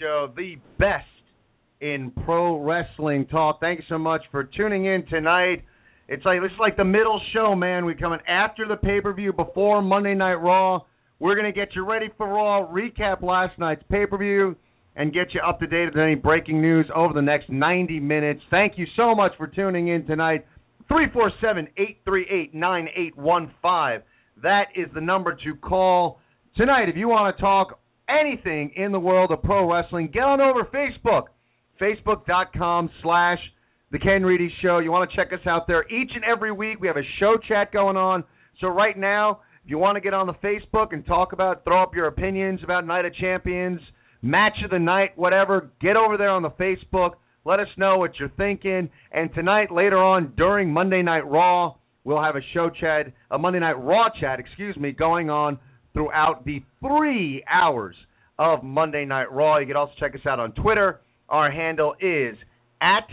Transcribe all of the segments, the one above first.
Show, the best in pro wrestling talk. Thank you so much for tuning in tonight. It's like this is like the middle show, man. We're coming after the pay per view, before Monday Night Raw. We're gonna get you ready for Raw, recap last night's pay per view, and get you up to date with any breaking news over the next 90 minutes. Thank you so much for tuning in tonight. 347 838 9815. That is the number to call tonight. If you want to talk anything in the world of pro wrestling, get on over Facebook. Facebook.com slash The Ken Reedy Show. You want to check us out there each and every week. We have a show chat going on. So right now, if you want to get on the Facebook and talk about, throw up your opinions about Night of Champions, match of the night, whatever, get over there on the Facebook. Let us know what you're thinking. And tonight, later on, during Monday Night Raw, we'll have a show chat, a Monday Night Raw chat, excuse me, going on throughout the three hours of Monday Night Raw. You can also check us out on Twitter. Our handle is at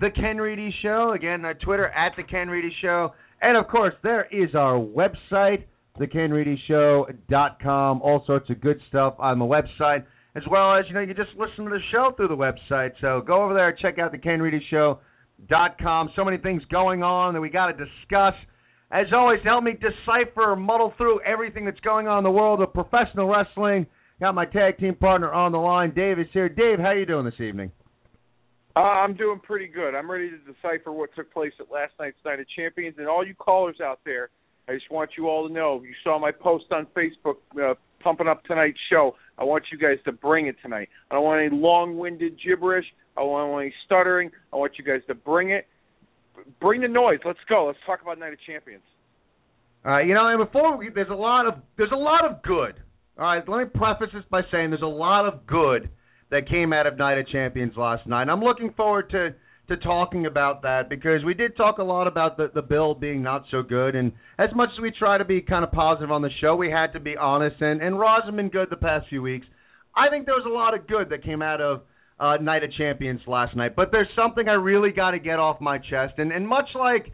the Ken Reedy Show. Again, our Twitter at the Ken Reedy Show. And of course, there is our website, thekenreedyshow.com. All sorts of good stuff on the website, as well as you know you can just listen to the show through the website. So go over there, check out thekenreedyshow.com. So many things going on that we got to discuss. As always, help me decipher, muddle through everything that's going on in the world of professional wrestling. Got my tag team partner on the line. Dave is here. Dave, how you doing this evening? Uh, I'm doing pretty good. I'm ready to decipher what took place at last night's Night of Champions. And all you callers out there, I just want you all to know you saw my post on Facebook uh, pumping up tonight's show. I want you guys to bring it tonight. I don't want any long winded gibberish. I don't want any stuttering. I want you guys to bring it. Bring the noise. Let's go. Let's talk about Night of Champions. All right, you know, and before we, there's a lot of there's a lot of good. All right, let me preface this by saying there's a lot of good that came out of Night of Champions last night. And I'm looking forward to to talking about that because we did talk a lot about the the bill being not so good, and as much as we try to be kind of positive on the show, we had to be honest. And and have been good the past few weeks. I think there was a lot of good that came out of uh, Night of Champions last night, but there's something I really got to get off my chest, and and much like.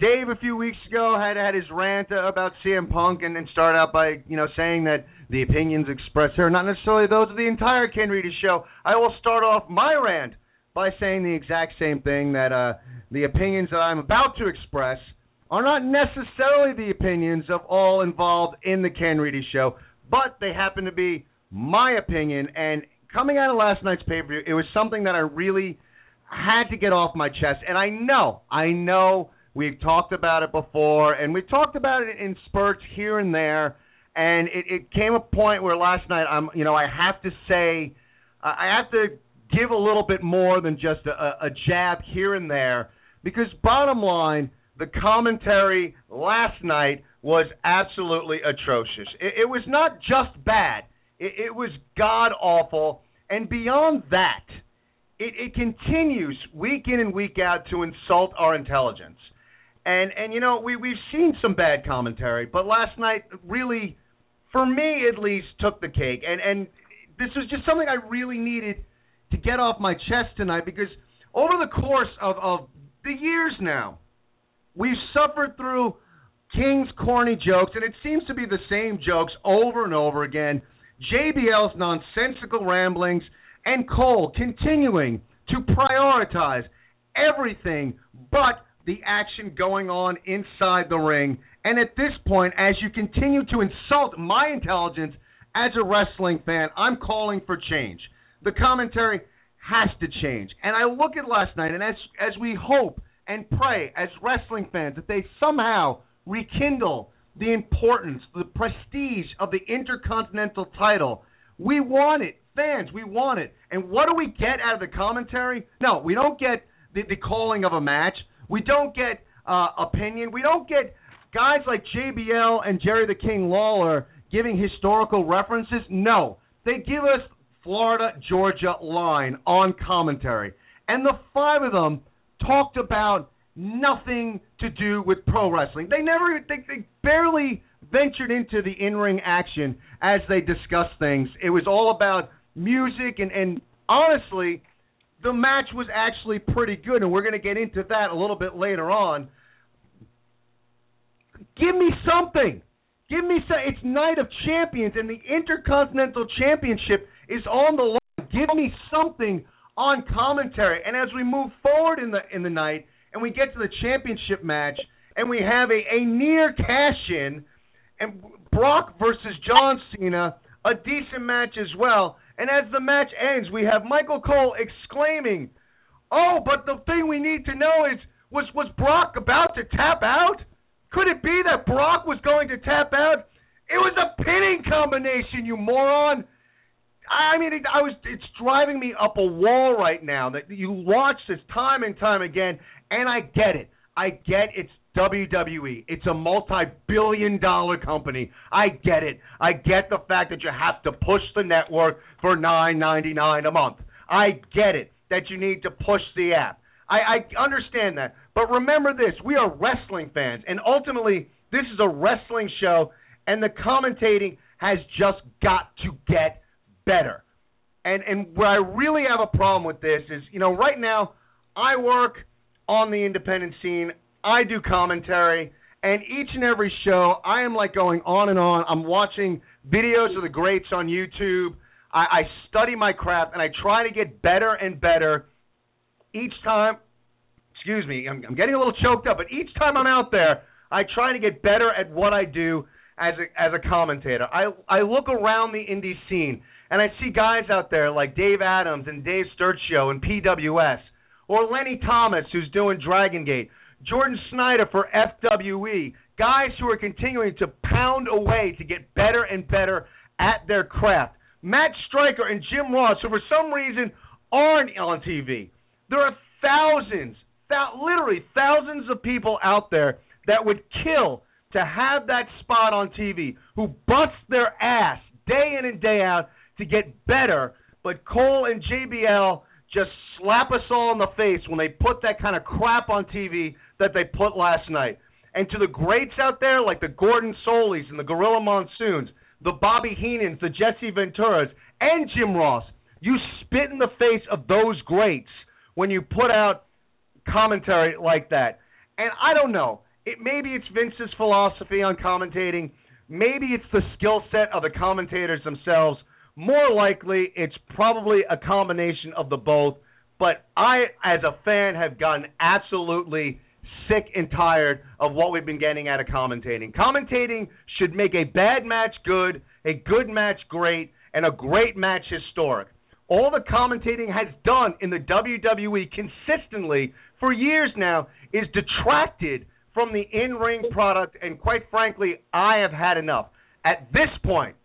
Dave a few weeks ago had had his rant about CM Punk and, and started out by you know saying that the opinions expressed here are not necessarily those of the entire Ken Reedy show. I will start off my rant by saying the exact same thing that uh, the opinions that I'm about to express are not necessarily the opinions of all involved in the Ken Reedy show, but they happen to be my opinion. And coming out of last night's pay per view, it was something that I really had to get off my chest. And I know, I know we've talked about it before, and we've talked about it in spurts here and there. And it, it came a point where last night I'm, you know, I have to say, I have to give a little bit more than just a, a jab here and there, because bottom line, the commentary last night was absolutely atrocious. It, it was not just bad; it, it was god awful, and beyond that, it, it continues week in and week out to insult our intelligence. And and you know we we've seen some bad commentary, but last night really, for me at least, took the cake. And and this was just something I really needed to get off my chest tonight because over the course of of the years now, we've suffered through King's corny jokes, and it seems to be the same jokes over and over again. JBL's nonsensical ramblings, and Cole continuing to prioritize everything but the action going on inside the ring. And at this point, as you continue to insult my intelligence as a wrestling fan, I'm calling for change. The commentary has to change. And I look at last night, and as as we hope and pray as wrestling fans that they somehow rekindle the importance, the prestige of the Intercontinental title. We want it, fans. We want it. And what do we get out of the commentary? No, we don't get the, the calling of a match. We don't get uh, opinion. We don't get guys like JBL and Jerry the King Lawler giving historical references. No, they give us Florida Georgia line on commentary, and the five of them talked about nothing to do with pro wrestling. They never, they, they barely ventured into the in-ring action as they discussed things. It was all about music, and and honestly, the match was actually pretty good, and we're going to get into that a little bit later on. Give me something. Give me some. It's Night of Champions, and the Intercontinental Championship is on the line. Give me something on commentary. And as we move forward in the in the night, and we get to the championship match, and we have a, a near cash in, and Brock versus John Cena, a decent match as well. And as the match ends, we have Michael Cole exclaiming, "Oh, but the thing we need to know is was was Brock about to tap out? Could it be that Brock was going to tap out? It was a pinning combination, you moron." I mean, I was. It's driving me up a wall right now that you watch this time and time again, and I get it. I get it's WWE. It's a multi-billion dollar company. I get it. I get the fact that you have to push the network for nine ninety nine a month. I get it that you need to push the app. I, I understand that. But remember this, we are wrestling fans and ultimately this is a wrestling show and the commentating has just got to get better. And and where I really have a problem with this is, you know, right now I work on the independent scene. I do commentary, and each and every show I am like going on and on. I'm watching videos of the greats on YouTube. I, I study my craft and I try to get better and better each time. Excuse me, I'm, I'm getting a little choked up, but each time I'm out there, I try to get better at what I do as a, as a commentator. I I look around the indie scene and I see guys out there like Dave Adams and Dave Sturcio and PWS, or Lenny Thomas who's doing Dragon Gate, Jordan Snyder for FWE, guys who are continuing to pound away to get better and better at their craft. Matt Striker and Jim Ross, who for some reason aren't on TV. There are thousands, th- literally thousands of people out there that would kill to have that spot on TV, who bust their ass day in and day out to get better, but Cole and JBL just slap us all in the face when they put that kind of crap on TV that they put last night. And to the greats out there, like the Gordon Solies and the Gorilla Monsoons, the Bobby Heenans, the Jesse Venturas, and Jim Ross, you spit in the face of those greats when you put out commentary like that. And I don't know. It maybe it's Vince's philosophy on commentating. Maybe it's the skill set of the commentators themselves. More likely, it's probably a combination of the both. But I, as a fan, have gotten absolutely sick and tired of what we've been getting out of commentating. Commentating should make a bad match good, a good match great, and a great match historic. All the commentating has done in the WWE consistently for years now is detracted from the in ring product, and quite frankly, I have had enough. At this point,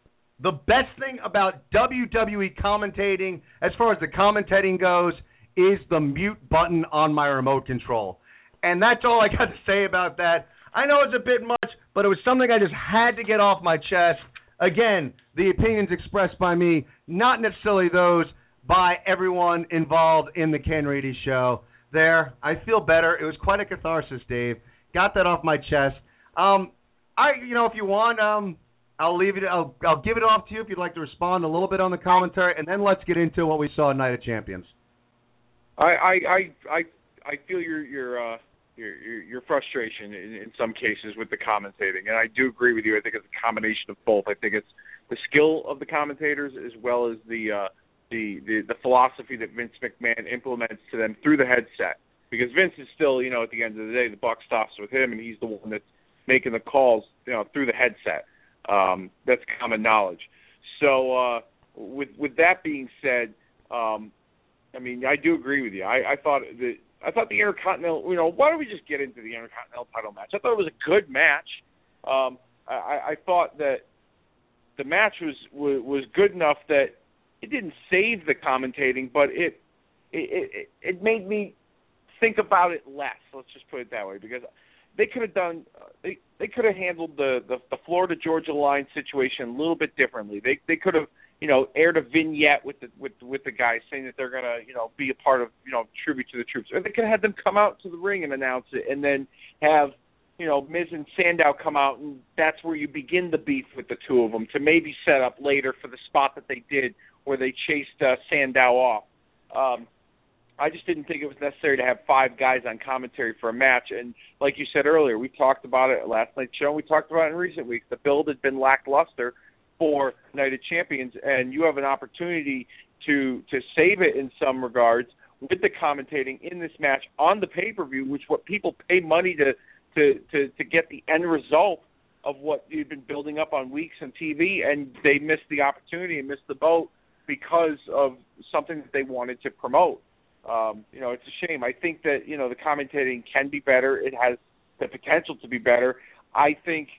the best thing about WWE commentating, as far as the commentating goes, is the mute button on my remote control. And that's all I got to say about that. I know it's a bit much, but it was something I just had to get off my chest. Again, the opinions expressed by me, not necessarily those by everyone involved in the Ken Reedy show. There, I feel better. It was quite a catharsis, Dave. Got that off my chest. Um, I, you know, if you want, um, I'll leave it. I'll I'll give it off to you if you'd like to respond a little bit on the commentary, and then let's get into what we saw at Night of Champions. I I I I, feel your your uh, your your, your frustration in, in some cases with the commentating, and I do agree with you. I think it's a combination of both. I think it's the skill of the commentators as well as the uh, the, the the philosophy that Vince McMahon implements to them through the headset. Because Vince is still, you know, at the end of the day, the buck stops with him, and he's the one that's making the calls, you know, through the headset. Um, that's common knowledge. So, uh, with with that being said, um, I mean, I do agree with you. I, I thought that I thought the Intercontinental. You know, why don't we just get into the Intercontinental title match? I thought it was a good match. Um, I, I thought that the match was, was was good enough that it didn't save the commentating, but it it it, it made me think about it less. Let's just put it that way, because they could have done they they could have handled the, the the Florida Georgia line situation a little bit differently. They they could have you know aired a vignette with the with with the guys saying that they're gonna you know be a part of you know tribute to the troops, or they could have had them come out to the ring and announce it, and then have you know Miz and Sandow come out, and that's where you begin the beef with the two of them to maybe set up later for the spot that they did where they chased uh, Sandow off. Um, I just didn't think it was necessary to have five guys on commentary for a match. And like you said earlier, we talked about it last night's show. And we talked about it in recent weeks. The build had been lackluster for Night of Champions, and you have an opportunity to to save it in some regards with the commentating in this match on the pay per view, which what people pay money to to to to get the end result of what you've been building up on weeks on TV, and they missed the opportunity and missed the boat because of something that they wanted to promote. Um, you know, it's a shame. I think that you know the commentating can be better. It has the potential to be better. I think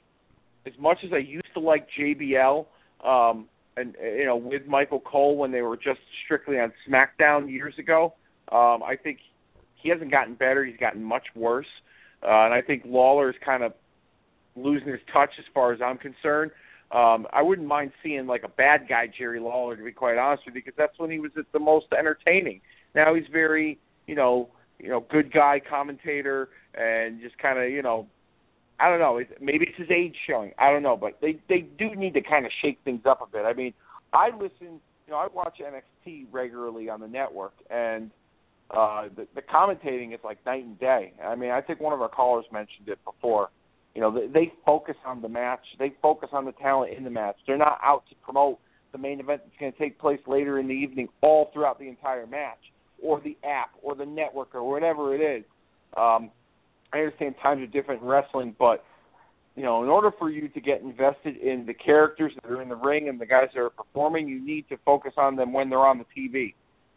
as much as I used to like JBL, um, and you know with Michael Cole when they were just strictly on SmackDown years ago, um, I think he hasn't gotten better. He's gotten much worse, uh, and I think Lawler is kind of losing his touch as far as I'm concerned. Um, I wouldn't mind seeing like a bad guy Jerry Lawler to be quite honest with you, because that's when he was at the most entertaining. Now he's very, you know, you know, good guy commentator and just kind of, you know, I don't know. Maybe it's his age showing. I don't know, but they they do need to kind of shake things up a bit. I mean, I listen, you know, I watch NXT regularly on the network, and uh the, the commentating is like night and day. I mean, I think one of our callers mentioned it before. You know, they, they focus on the match. They focus on the talent in the match. They're not out to promote the main event that's going to take place later in the evening, all throughout the entire match or the app or the network or whatever it is. Um, I understand times are different in wrestling, but you know, in order for you to get invested in the characters that are in the ring and the guys that are performing, you need to focus on them when they're on the TV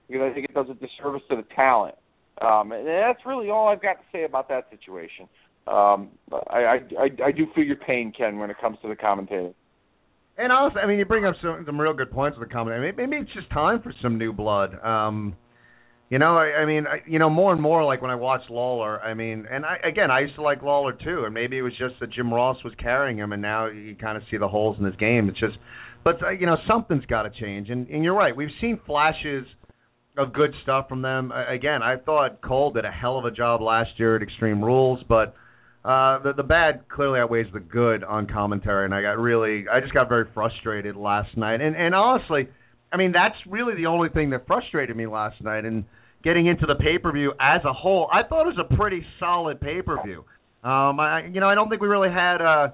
because I think it does a disservice to the talent. Um, and that's really all I've got to say about that situation. Um, I, I, I, do feel your pain, Ken, when it comes to the commentating. And also, I mean, you bring up some some real good points with the commentating. Maybe, maybe it's just time for some new blood. Um, you know, I, I mean, I, you know, more and more like when I watch Lawler, I mean, and I again, I used to like Lawler too, and maybe it was just that Jim Ross was carrying him, and now you kind of see the holes in his game. It's just, but uh, you know, something's got to change, and and you're right. We've seen flashes of good stuff from them. Uh, again, I thought Cole did a hell of a job last year at Extreme Rules, but uh the the bad clearly outweighs the good on commentary and I got really I just got very frustrated last night. And and honestly, I mean that's really the only thing that frustrated me last night and getting into the pay per view as a whole, I thought it was a pretty solid pay per view. Um, I you know I don't think we really had. Uh,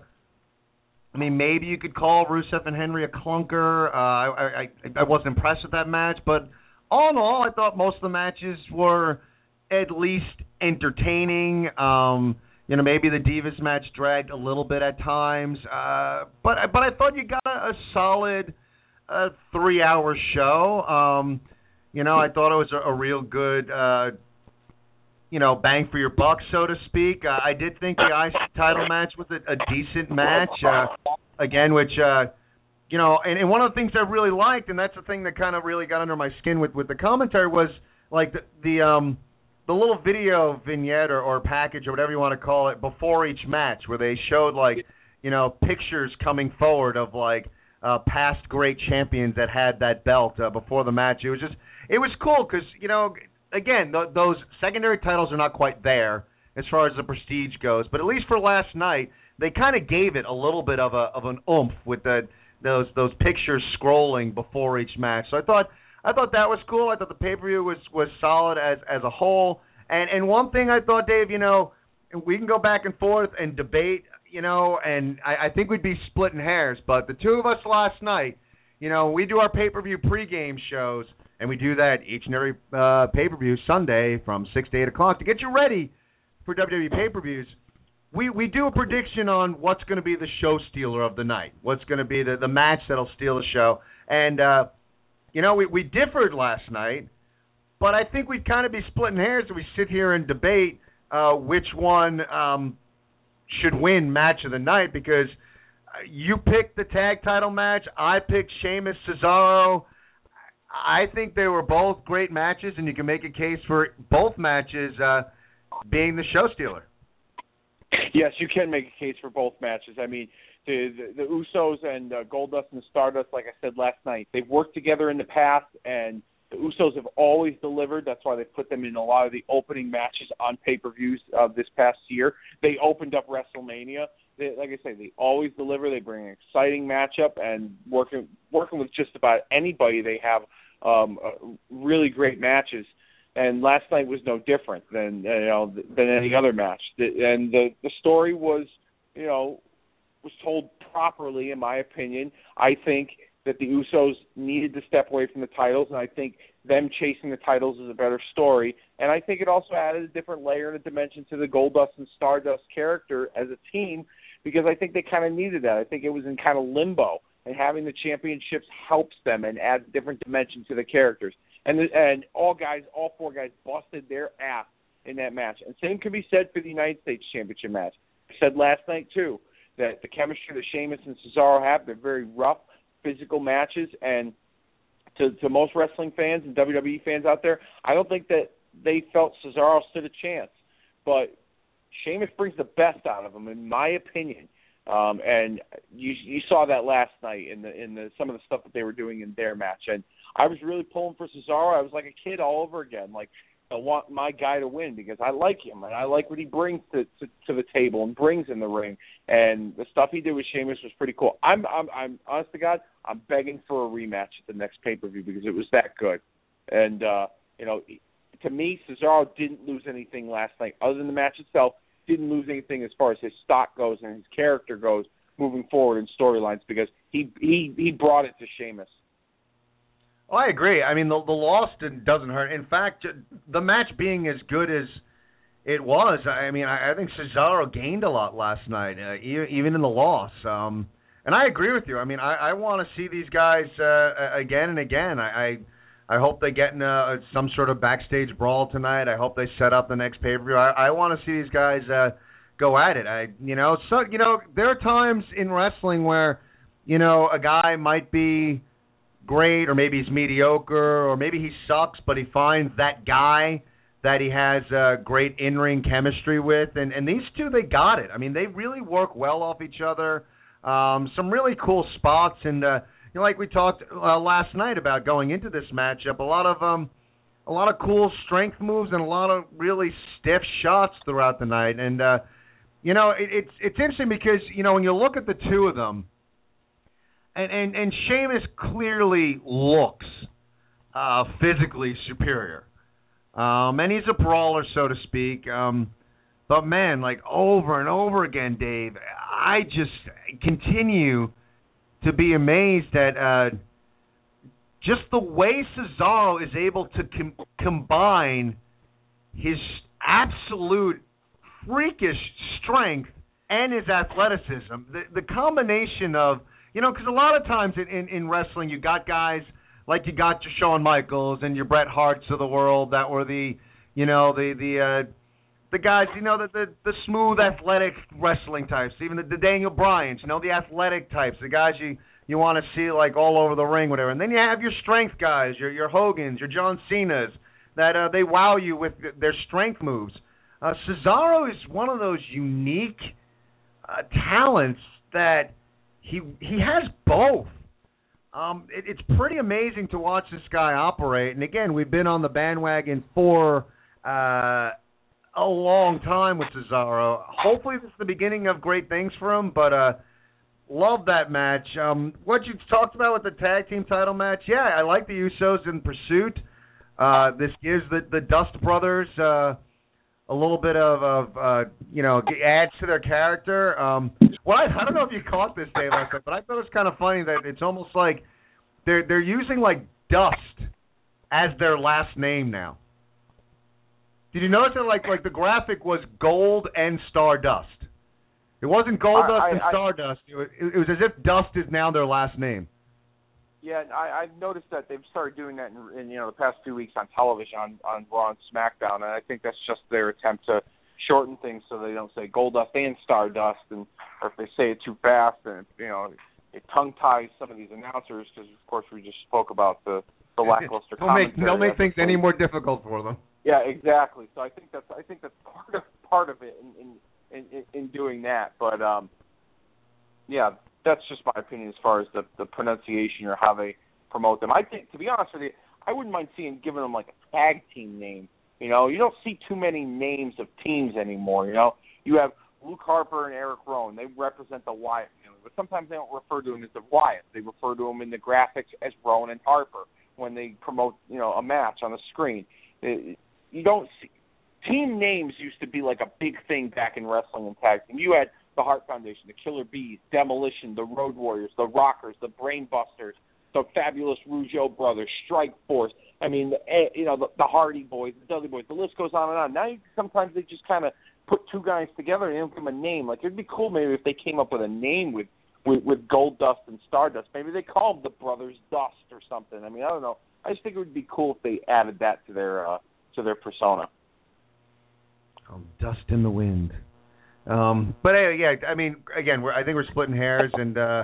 I mean, maybe you could call Rusev and Henry a clunker. Uh, I, I I wasn't impressed with that match, but all in all, I thought most of the matches were at least entertaining. Um, you know, maybe the Divas match dragged a little bit at times, uh, but but I thought you got a, a solid uh, three-hour show. Um, you know, I thought it was a, a real good, uh, you know, bang for your buck, so to speak. Uh, I did think the IC title match was a, a decent match. Uh, again, which, uh, you know, and, and one of the things I really liked, and that's the thing that kind of really got under my skin with with the commentary was like the the um the little video vignette or, or package or whatever you want to call it before each match, where they showed like you know pictures coming forward of like uh, past great champions that had that belt uh, before the match. It was just it was cool because you know again th- those secondary titles are not quite there as far as the prestige goes, but at least for last night they kind of gave it a little bit of a of an oomph with the those those pictures scrolling before each match. So I thought I thought that was cool. I thought the pay per view was was solid as as a whole. And and one thing I thought, Dave, you know, we can go back and forth and debate, you know, and I, I think we'd be splitting hairs. But the two of us last night, you know, we do our pay per view pregame shows, and we do that each and every uh, pay per view Sunday from six to eight o'clock to get you ready for WWE pay per views. We we do a prediction on what's going to be the show stealer of the night, what's going to be the the match that'll steal the show, and uh, you know we we differed last night, but I think we'd kind of be splitting hairs if we sit here and debate uh, which one um, should win match of the night because uh, you picked the tag title match, I picked Sheamus Cesaro. I think they were both great matches, and you can make a case for both matches uh, being the show stealer. Yes, you can make a case for both matches. I mean, the the, the Usos and uh, Goldust and Stardust, like I said last night, they've worked together in the past, and the Usos have always delivered. That's why they put them in a lot of the opening matches on pay per views uh, this past year. They opened up WrestleMania. They, like I say, they always deliver. They bring an exciting matchup, and working working with just about anybody, they have um, uh, really great matches. And last night was no different than you know than any other match. And the the story was you know was told properly, in my opinion. I think that the Usos needed to step away from the titles, and I think them chasing the titles is a better story. And I think it also added a different layer and a dimension to the Goldust and Stardust character as a team because I think they kind of needed that. I think it was in kind of limbo, and having the championships helps them and adds different dimension to the characters. And the, and all guys, all four guys, busted their ass in that match. And same can be said for the United States Championship match. I said last night too that the chemistry that Sheamus and Cesaro have, they're very rough physical matches, and to to most wrestling fans and WWE fans out there, I don't think that they felt Cesaro stood a chance. But Sheamus brings the best out of him, in my opinion. Um, and you you saw that last night in the in the some of the stuff that they were doing in their match, and I was really pulling for Cesaro. I was like a kid all over again. Like I want my guy to win because I like him and I like what he brings to, to to the table and brings in the ring. And the stuff he did with Sheamus was pretty cool. I'm I'm I'm honest to God, I'm begging for a rematch at the next pay per view because it was that good. And uh, you know, to me, Cesaro didn't lose anything last night other than the match itself. Didn't lose anything as far as his stock goes and his character goes moving forward in storylines because he he he brought it to Sheamus. Oh, I agree. I mean, the the loss doesn't hurt. In fact, the match being as good as it was, I mean, I, I think Cesaro gained a lot last night, uh, even in the loss. Um, and I agree with you. I mean, I, I want to see these guys uh, again and again. I, I I hope they get in a, some sort of backstage brawl tonight. I hope they set up the next pay per view. I, I want to see these guys uh, go at it. I you know so you know there are times in wrestling where you know a guy might be great, or maybe he's mediocre, or maybe he sucks, but he finds that guy that he has uh, great in-ring chemistry with, and and these two they got it. I mean, they really work well off each other. Um, some really cool spots, and uh, you know, like we talked uh, last night about going into this matchup, a lot of um, a lot of cool strength moves and a lot of really stiff shots throughout the night, and uh, you know, it, it's it's interesting because you know when you look at the two of them and and and Sheamus clearly looks uh, physically superior. Um, and he's a brawler, so to speak. Um, but man, like over and over again, Dave, I just continue to be amazed at uh, just the way Cesaro is able to com- combine his absolute freakish strength and his athleticism. The, the combination of you know, because a lot of times in, in in wrestling, you got guys like you got your Shawn Michaels and your Bret Harts of the world that were the, you know, the the uh, the guys, you know, the the, the smooth athletic wrestling types, even the, the Daniel Bryans, you know, the athletic types, the guys you you want to see like all over the ring, whatever. And then you have your strength guys, your your Hogans, your John Cena's, that uh, they wow you with their strength moves. Uh, Cesaro is one of those unique uh, talents that he he has both. Um, it, it's pretty amazing to watch this guy operate. And again, we've been on the bandwagon for uh, a long time with Cesaro. Hopefully, this is the beginning of great things for him. But uh, love that match. Um, what you talked about with the tag team title match, yeah, I like the Usos in pursuit. Uh, this gives the the Dust Brothers uh, a little bit of, of uh, you know, adds to their character. Um, well, I, I don't know if you caught this day last night, but I thought it was kind of funny that it's almost like they're they're using like dust as their last name now. Did you notice that like like the graphic was gold and stardust? It wasn't gold dust I- and I- stardust. It was, it was as if dust is now their last name. Yeah, I, I've noticed that they've started doing that in, in you know the past few weeks on television on on Raw and SmackDown, and I think that's just their attempt to shorten things so they don't say Goldust and Stardust, and or if they say it too fast, and you know it tongue ties some of these announcers because of course we just spoke about the the lackluster Don't make commentary. don't make things any more difficult for them. Yeah, exactly. So I think that's I think that's part of part of it in in in, in doing that. But um yeah, that's just my opinion as far as the the pronunciation or how they promote them. I think to be honest with you, I wouldn't mind seeing giving them like a tag team name. You know, you don't see too many names of teams anymore, you know. You have Luke Harper and Eric Rowan. They represent the Wyatt family, but sometimes they don't refer to them as the Wyatt. They refer to them in the graphics as Rowan and Harper when they promote, you know, a match on the screen. It, you don't see team names used to be like a big thing back in wrestling and tag team. You had the Hart Foundation, the Killer Bees, Demolition, the Road Warriors, the Rockers, the Brainbusters, the Fabulous Rougeau Brothers, Strike Force. I mean, eh, you know, the, the Hardy Boys, the Dudley Boys. The list goes on and on. Now you, sometimes they just kind of put two guys together and they don't give them a name. Like it'd be cool maybe if they came up with a name with with, with Goldust and Stardust. Maybe they call them the Brothers Dust or something. I mean, I don't know. I just think it would be cool if they added that to their uh, to their persona. Oh, dust in the wind. Um, but anyway, yeah, I mean, again, we're, I think we're splitting hairs, and uh,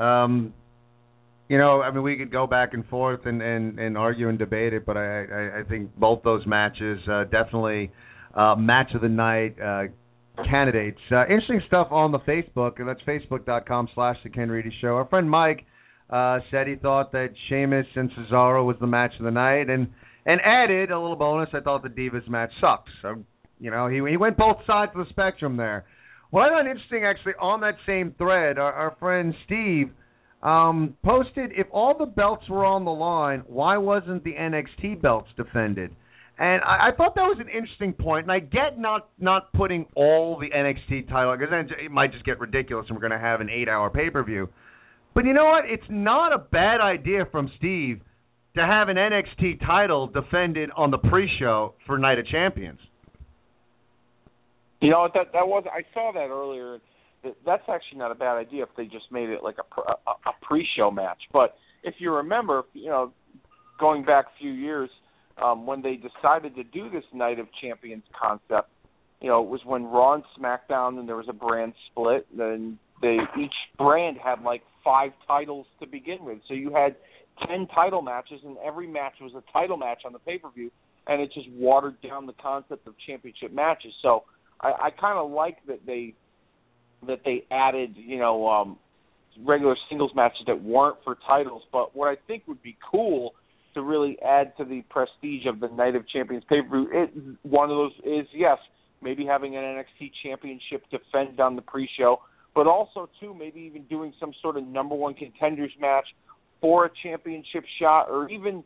um, you know, I mean, we could go back and forth and and, and argue and debate it, but I, I, I think both those matches uh, definitely uh, match of the night uh, candidates. Uh, interesting stuff on the Facebook, and that's facebook.com slash the Ken Reedy Show. Our friend Mike uh, said he thought that Sheamus and Cesaro was the match of the night, and and added a little bonus. I thought the Divas match sucked. So you know, he he went both sides of the spectrum there. What I found interesting, actually, on that same thread, our, our friend Steve um, posted if all the belts were on the line, why wasn't the NXT belts defended? And I, I thought that was an interesting point. and I get not not putting all the NXT title because then it might just get ridiculous, and we're going to have an eight-hour pay-per-view. But you know what? It's not a bad idea from Steve to have an NXT title defended on the pre-show for Night of Champions. You know that that was I saw that earlier. That that's actually not a bad idea if they just made it like a a, a pre-show match. But if you remember, you know, going back a few years um, when they decided to do this Night of Champions concept, you know, it was when Raw and SmackDown and there was a brand split. Then they each brand had like five titles to begin with, so you had ten title matches, and every match was a title match on the pay-per-view, and it just watered down the concept of championship matches. So I, I kind of like that they that they added, you know, um, regular singles matches that weren't for titles. But what I think would be cool to really add to the prestige of the Night of Champions pay per view, one of those is yes, maybe having an NXT Championship defend on the pre-show, but also too maybe even doing some sort of number one contenders match for a championship shot, or even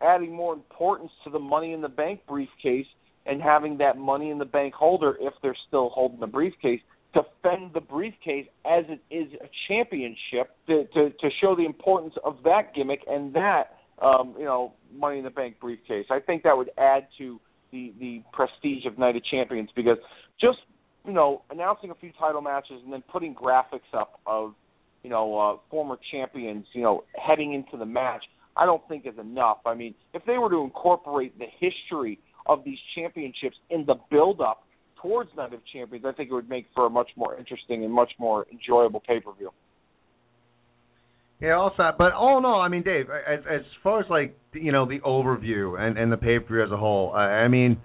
adding more importance to the Money in the Bank briefcase and having that Money in the Bank holder, if they're still holding the briefcase, defend the briefcase as it is a championship to, to, to show the importance of that gimmick and that um, you know Money in the Bank briefcase. I think that would add to the the prestige of Night of Champions because just you know announcing a few title matches and then putting graphics up of you know uh, former champions you know heading into the match, I don't think is enough. I mean, if they were to incorporate the history of these championships in the build up towards Night of Champions, I think it would make for a much more interesting and much more enjoyable pay per view. Yeah, also, but all in all, I mean, Dave, as as far as like you know the overview and and the pay per view as a whole, I, I mean,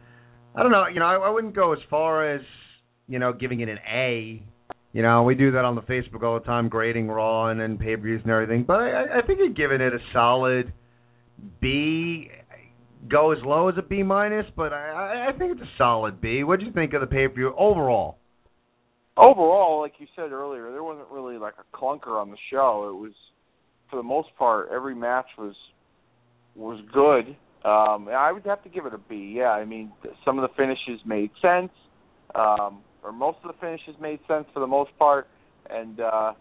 I don't know, you know, I, I wouldn't go as far as you know giving it an A. You know, we do that on the Facebook all the time, grading Raw and then pay per views and everything. But I, I think you're giving it a solid B. Go as low as a B minus, but I, I think it's a solid B. What do you think of the pay per view overall? Overall, like you said earlier, there wasn't really like a clunker on the show. It was, for the most part, every match was was good. Um, I would have to give it a B. Yeah, I mean, some of the finishes made sense, um, or most of the finishes made sense for the most part, and uh,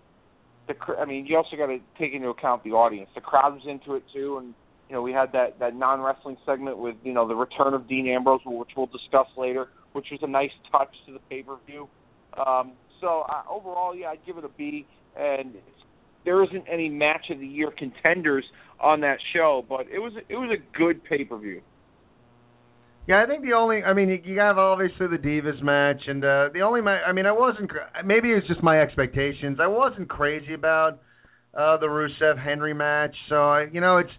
the I mean, you also got to take into account the audience. The crowd was into it too, and you know, we had that that non wrestling segment with you know the return of Dean Ambrose, which we'll discuss later, which was a nice touch to the pay per view. Um, so uh, overall, yeah, I'd give it a B. And there isn't any match of the year contenders on that show, but it was it was a good pay per view. Yeah, I think the only, I mean, you have obviously the Divas match, and uh, the only, I mean, I wasn't, maybe it's just my expectations. I wasn't crazy about uh, the Rusev Henry match, so I, you know, it's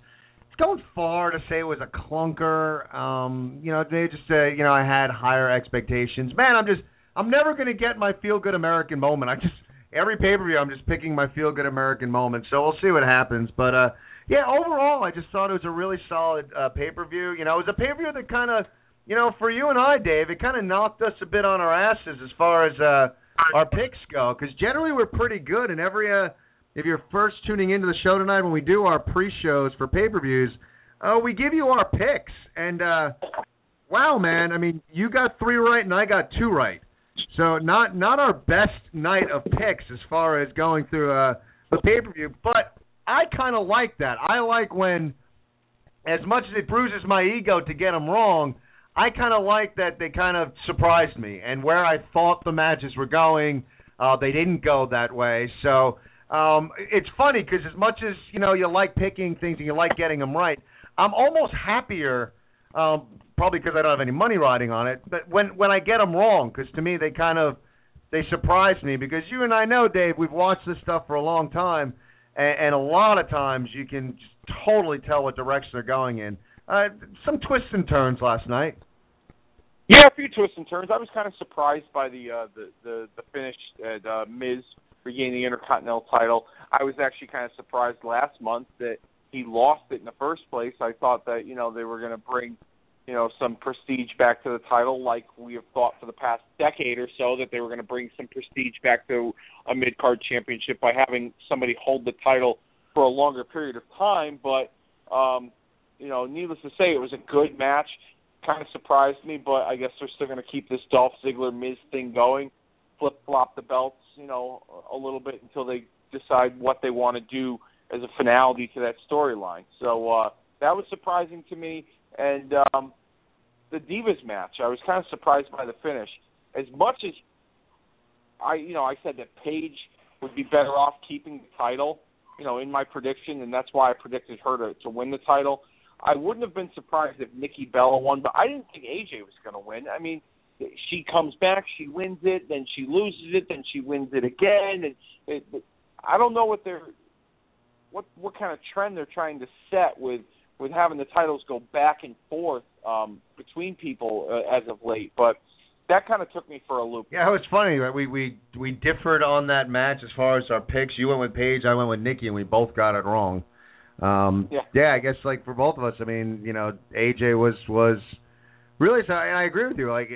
going far to say it was a clunker. Um, you know, they just, uh, you know, I had higher expectations. Man, I'm just, I'm never gonna get my feel good American moment. I just every pay per view, I'm just picking my feel good American moment. So we'll see what happens, but uh, yeah, overall, I just thought it was a really solid uh, pay per view. You know, it was a pay per view that kind of you know, for you and I, Dave, it kind of knocked us a bit on our asses as far as uh, our picks go, because generally we're pretty good. And every, uh, if you're first tuning into the show tonight, when we do our pre-shows for pay-per-views, uh, we give you our picks. And uh, wow, man, I mean, you got three right and I got two right. So not not our best night of picks as far as going through uh, the pay-per-view, but I kind of like that. I like when, as much as it bruises my ego to get them wrong I kind of like that they kind of surprised me, and where I thought the matches were going, uh, they didn't go that way. So um, it's funny because as much as you know you like picking things and you like getting them right, I'm almost happier. Um, probably because I don't have any money riding on it, but when when I get them wrong, because to me they kind of they surprise me because you and I know, Dave, we've watched this stuff for a long time, and, and a lot of times you can just totally tell what direction they're going in. Uh, some twists and turns last night. Yeah, a few twists and turns. I was kind of surprised by the uh, the, the the finish at uh, Miz regaining the Intercontinental title. I was actually kind of surprised last month that he lost it in the first place. I thought that you know they were going to bring you know some prestige back to the title, like we have thought for the past decade or so that they were going to bring some prestige back to a mid card championship by having somebody hold the title for a longer period of time. But um, you know, needless to say, it was a good match kind of surprised me, but I guess they're still going to keep this Dolph Ziggler Miz thing going, flip flop the belts, you know, a little bit until they decide what they want to do as a finality to that storyline. So uh, that was surprising to me, and um, the Divas match, I was kind of surprised by the finish. As much as I, you know, I said that Paige would be better off keeping the title, you know, in my prediction, and that's why I predicted her to, to win the title. I wouldn't have been surprised if Nikki Bella won, but I didn't think AJ was going to win. I mean, she comes back, she wins it, then she loses it, then she wins it again, and it, it, I don't know what they're what what kind of trend they're trying to set with with having the titles go back and forth um, between people uh, as of late, but that kind of took me for a loop. Yeah, it was funny. Right? We we we differed on that match as far as our picks. You went with Paige, I went with Nikki, and we both got it wrong. Um, yeah. yeah, I guess like for both of us, I mean, you know, AJ was was really, and I agree with you. Like,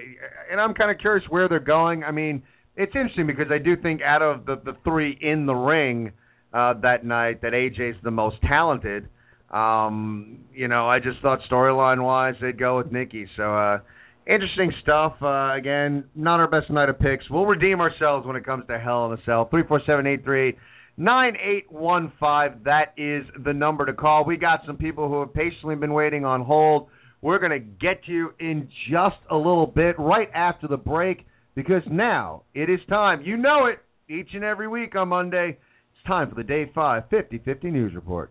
and I'm kind of curious where they're going. I mean, it's interesting because I do think out of the the three in the ring uh, that night, that AJ's the most talented. Um, you know, I just thought storyline wise they'd go with Nikki. So uh, interesting stuff. Uh, again, not our best night of picks. We'll redeem ourselves when it comes to Hell in a Cell. Three four seven eight three eight. 9815. That is the number to call. We got some people who have patiently been waiting on hold. We're going to get to you in just a little bit, right after the break, because now it is time. You know it each and every week on Monday. It's time for the Day 5 50 50 News Report.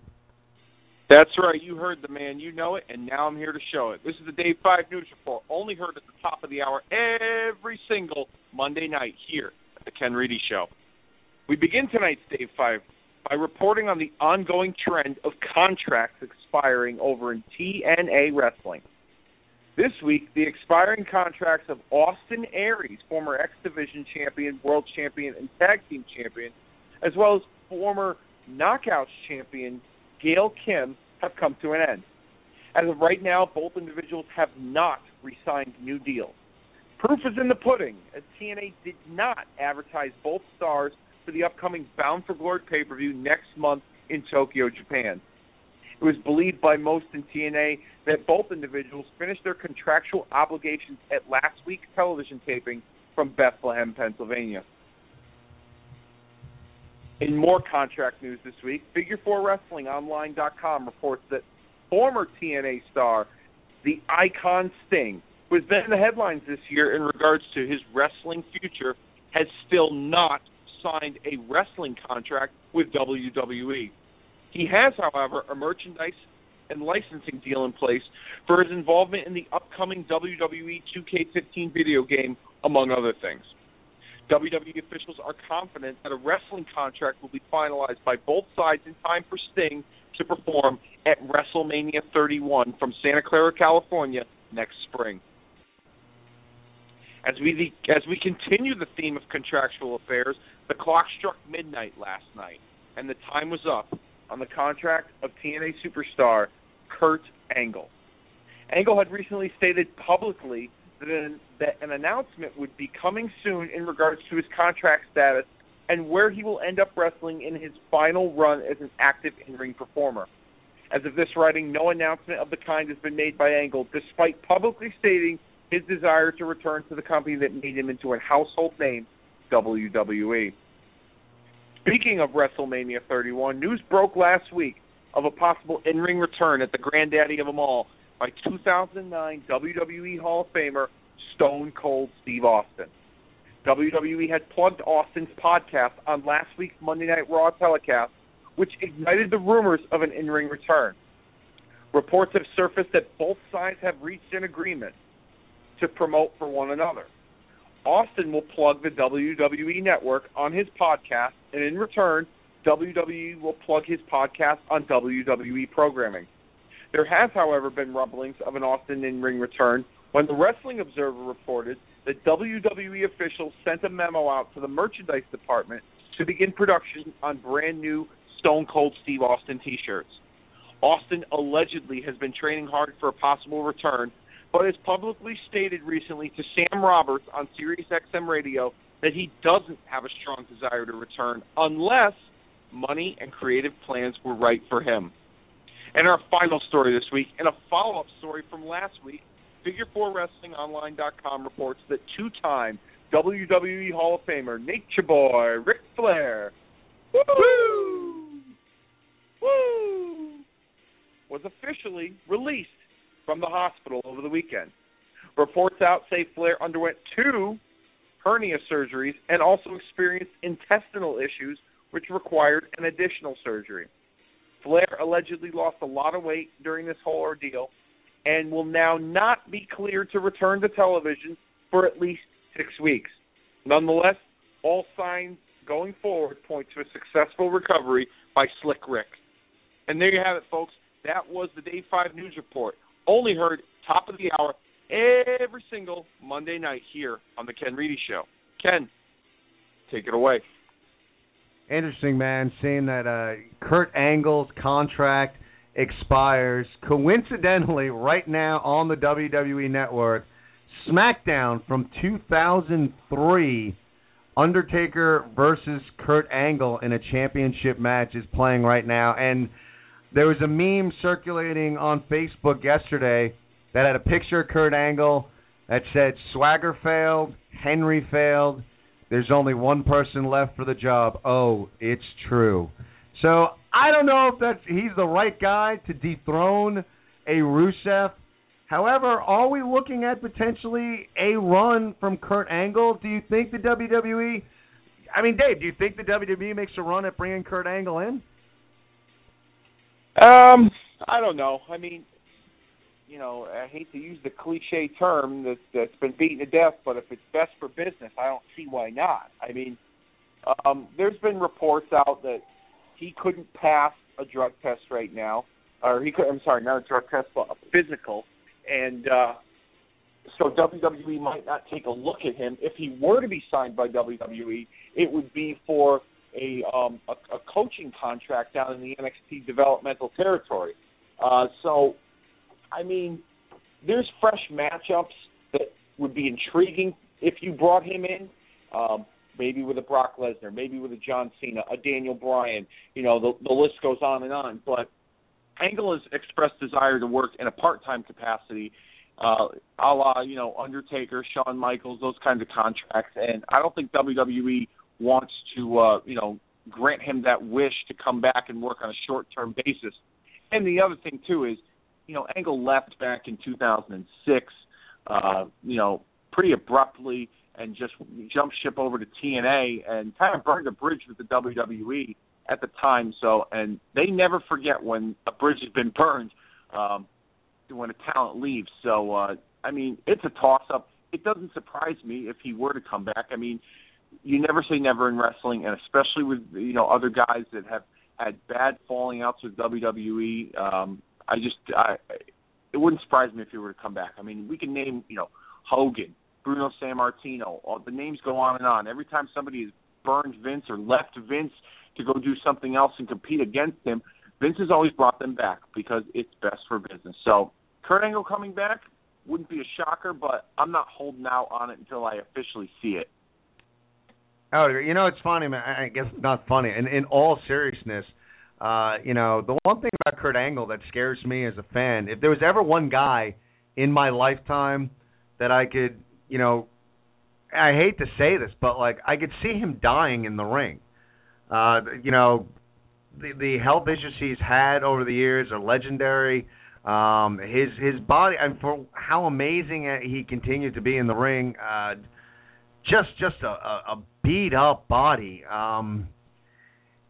That's right. You heard the man. You know it, and now I'm here to show it. This is the Day 5 News Report, only heard at the top of the hour every single Monday night here at the Ken Reedy Show. We begin tonight's Day 5 by reporting on the ongoing trend of contracts expiring over in TNA Wrestling. This week, the expiring contracts of Austin Aries, former X Division champion, world champion, and tag team champion, as well as former Knockouts champion Gail Kim, have come to an end. As of right now, both individuals have not re signed new deals. Proof is in the pudding, as TNA did not advertise both stars for the upcoming Bound for Glory pay per view next month in Tokyo, Japan. It was believed by most in TNA that both individuals finished their contractual obligations at last week's television taping from Bethlehem, Pennsylvania. In more contract news this week, Figure4WrestlingOnline.com reports that former TNA star, the Icon Sting, who has been in the headlines this year in regards to his wrestling future, has still not signed a wrestling contract with WWE. He has, however, a merchandise and licensing deal in place for his involvement in the upcoming WWE 2K15 video game, among other things. WWE officials are confident that a wrestling contract will be finalized by both sides in time for Sting to perform at WrestleMania 31 from Santa Clara, California next spring. As we as we continue the theme of contractual affairs, the clock struck midnight last night, and the time was up on the contract of TNA superstar Kurt Angle. Angle had recently stated publicly that an, that an announcement would be coming soon in regards to his contract status and where he will end up wrestling in his final run as an active in-ring performer. As of this writing, no announcement of the kind has been made by Angle, despite publicly stating his desire to return to the company that made him into a household name, WWE. Speaking of WrestleMania 31, news broke last week of a possible in-ring return at the granddaddy of them all by 2009 WWE Hall of Famer Stone Cold Steve Austin. WWE had plugged Austin's podcast on last week's Monday Night Raw telecast, which ignited the rumors of an in-ring return. Reports have surfaced that both sides have reached an agreement to promote for one another. Austin will plug the WWE network on his podcast, and in return, WWE will plug his podcast on WWE programming. There has, however, been rumblings of an Austin in ring return when the Wrestling Observer reported that WWE officials sent a memo out to the merchandise department to begin production on brand new Stone Cold Steve Austin t shirts. Austin allegedly has been training hard for a possible return, but has publicly stated recently to Sam Roberts on SiriusXM Radio that he doesn't have a strong desire to return unless money and creative plans were right for him. And our final story this week, and a follow up story from last week, Figure4WrestlingOnline.com reports that two time WWE Hall of Famer Nature Boy Ric Flair woo, woo, was officially released from the hospital over the weekend. Reports out say Flair underwent two hernia surgeries and also experienced intestinal issues which required an additional surgery. Flair allegedly lost a lot of weight during this whole ordeal and will now not be cleared to return to television for at least six weeks. Nonetheless, all signs going forward point to a successful recovery by Slick Rick. And there you have it, folks. That was the Day 5 News Report. Only heard top of the hour every single Monday night here on The Ken Reedy Show. Ken, take it away. Interesting, man. Seeing that uh, Kurt Angle's contract expires coincidentally right now on the WWE Network. SmackDown from 2003, Undertaker versus Kurt Angle in a championship match is playing right now. And there was a meme circulating on Facebook yesterday that had a picture of Kurt Angle that said Swagger failed, Henry failed, there's only one person left for the job. Oh, it's true. So I don't know if that's he's the right guy to dethrone a Rusev. However, are we looking at potentially a run from Kurt Angle? Do you think the WWE? I mean, Dave, do you think the WWE makes a run at bringing Kurt Angle in? Um, I don't know. I mean, you know, I hate to use the cliche term that that's been beaten to death, but if it's best for business, I don't see why not. I mean, um, there's been reports out that he couldn't pass a drug test right now, or he could. I'm sorry, not a drug test, but a physical, and uh, so WWE might not take a look at him. If he were to be signed by WWE, it would be for a um, a, a coaching contract down in the NXT developmental territory. Uh, so I mean, there's fresh matchups that would be intriguing if you brought him in. Um, maybe with a Brock Lesnar, maybe with a John Cena, a Daniel Bryan. You know, the the list goes on and on. But Angle has expressed desire to work in a part-time capacity, uh, a la you know Undertaker, Shawn Michaels, those kinds of contracts, and I don't think WWE wants to uh, you know grant him that wish to come back and work on a short-term basis. And the other thing too is, you know, Angle left back in 2006, uh, you know, pretty abruptly and just jumped ship over to TNA and kind of burned a bridge with the WWE at the time. So, and they never forget when a bridge has been burned um, when a talent leaves. So, uh, I mean, it's a toss-up. It doesn't surprise me if he were to come back. I mean, you never say never in wrestling, and especially with you know other guys that have had bad falling outs with WWE. Um, I just, I, it wouldn't surprise me if he were to come back. I mean, we can name you know Hogan, Bruno Sammartino. All the names go on and on. Every time somebody has burned Vince or left Vince to go do something else and compete against him, Vince has always brought them back because it's best for business. So Kurt Angle coming back wouldn't be a shocker, but I'm not holding out on it until I officially see it. Oh, you know it's funny, man. I guess not funny. And in all seriousness, uh, you know the one thing about Kurt Angle that scares me as a fan, if there was ever one guy in my lifetime that I could, you know, I hate to say this, but like I could see him dying in the ring. Uh, you know, the the health issues he's had over the years are legendary. Um, his his body and for how amazing he continued to be in the ring, uh, just just a, a, beat up body. Um,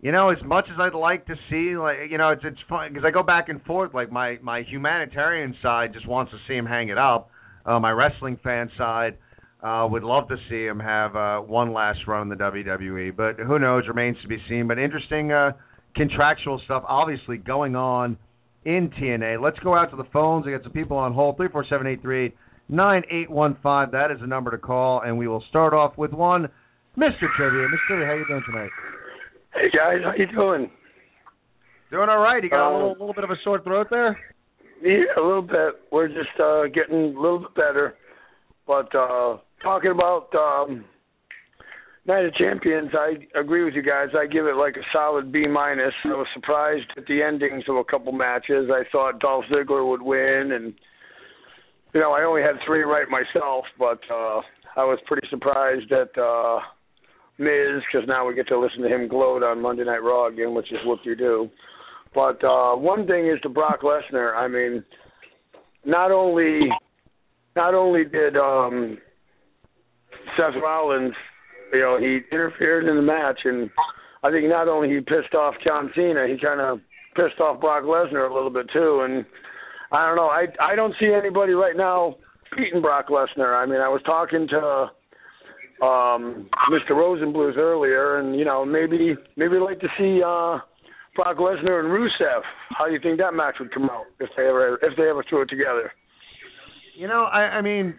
you know, as much as I'd like to see, like you know, it's it's fun because I go back and forth. Like my my humanitarian side just wants to see him hang it up. Uh, my wrestling fan side uh, would love to see him have uh, one last run in the WWE, but who knows? Remains to be seen. But interesting uh, contractual stuff, obviously going on in TNA. Let's go out to the phones. I got some people on hold. Three four seven eight three nine eight one five. That is the number to call, and we will start off with one, Mr. Trivia. Mr. Trivia, how you doing tonight? Hey guys, how you doing? Doing all right. You got a Uh, little, little bit of a sore throat there. Yeah, a little bit. We're just uh getting a little bit better. But uh talking about um Night of Champions, I agree with you guys. I give it like a solid B minus. I was surprised at the endings of a couple matches. I thought Dolph Ziggler would win and you know, I only had three right myself, but uh I was pretty surprised at uh Miz because now we get to listen to him gloat on Monday Night Raw again, which is what you do. But uh one thing is to Brock Lesnar. I mean, not only not only did um Seth Rollins, you know, he interfered in the match, and I think not only he pissed off John Cena, he kind of pissed off Brock Lesnar a little bit too. And I don't know, I I don't see anybody right now beating Brock Lesnar. I mean, I was talking to um Mr. Rosenblues earlier, and you know, maybe maybe like to see uh Brock Lesnar and Rusev. How do you think that match would come out if they ever if they ever threw it together? You know, I, I mean,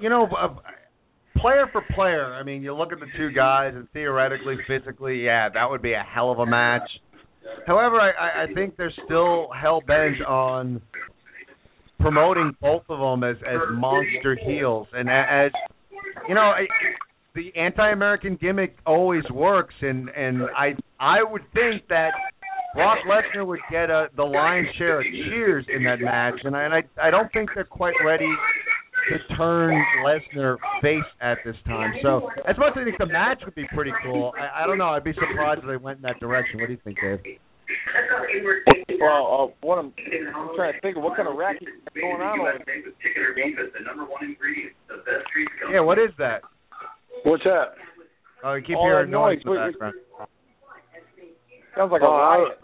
you know, uh, player for player. I mean, you look at the two guys, and theoretically, physically, yeah, that would be a hell of a match. However, I, I, think they're still hell bent on promoting both of them as as monster heels, and as you know, I, the anti-American gimmick always works, and and I I would think that Brock Lesnar would get a, the lion's share of cheers in that match, and I, and I I don't think they're quite ready to turn Lesnar face at this time. So as much as I think the match would be pretty cool, I, I don't know. I'd be surprised if they went in that direction. What do you think, Dave? Well, uh, what I'm, I'm trying to think of what kind of racket is going on over there. Yeah, what is that? What's that? Oh, you keep All hearing noise noise. in the background. Sounds like a Oh, I- riot.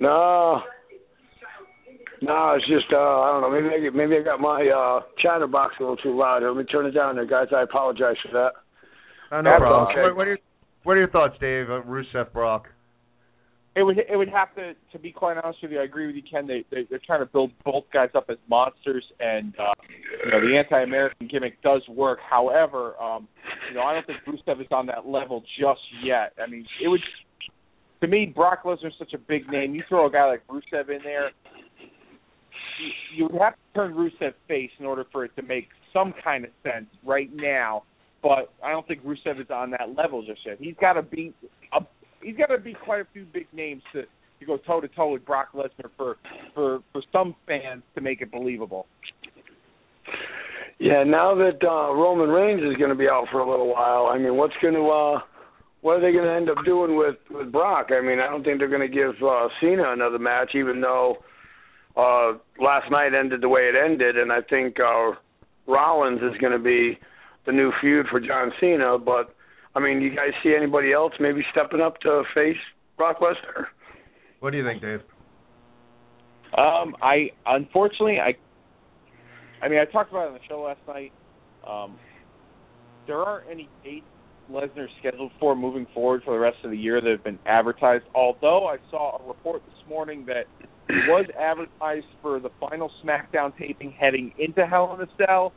No. No, it's just uh I don't know, maybe I get, maybe I got my uh chatterbox a little too loud. Let me turn it down there, guys. I apologize for that. Oh, no That's problem. okay. What, what, are your, what are your thoughts, Dave? Uh, Rusev Brock. It would it would have to to be quite honest with you. I agree with you, Ken. They, they they're trying to build both guys up as monsters, and uh, you know the anti-American gimmick does work. However, um, you know I don't think Rusev is on that level just yet. I mean, it would to me Brock Lesnar's such a big name. You throw a guy like Rusev in there, you, would have to turn Rusev face in order for it to make some kind of sense right now. But I don't think Rusev is on that level just yet. He's got to be a he's got to be quite a few big names to to go toe to toe with Brock Lesnar for for for some fans to make it believable. Yeah, now that uh, Roman Reigns is going to be out for a little while, I mean, what's going to uh, what are they going to end up doing with with Brock? I mean, I don't think they're going to give uh, Cena another match, even though uh, last night ended the way it ended, and I think uh, Rollins is going to be the new feud for John Cena. But I mean, you guys see anybody else maybe stepping up to face Brock Lesnar? What do you think, Dave? Um, I unfortunately I I mean I talked about it on the show last night. Um, there aren't any dates Lesnar scheduled for moving forward for the rest of the year that have been advertised. Although I saw a report this morning that he was advertised for the final SmackDown taping heading into Hell in a Cell,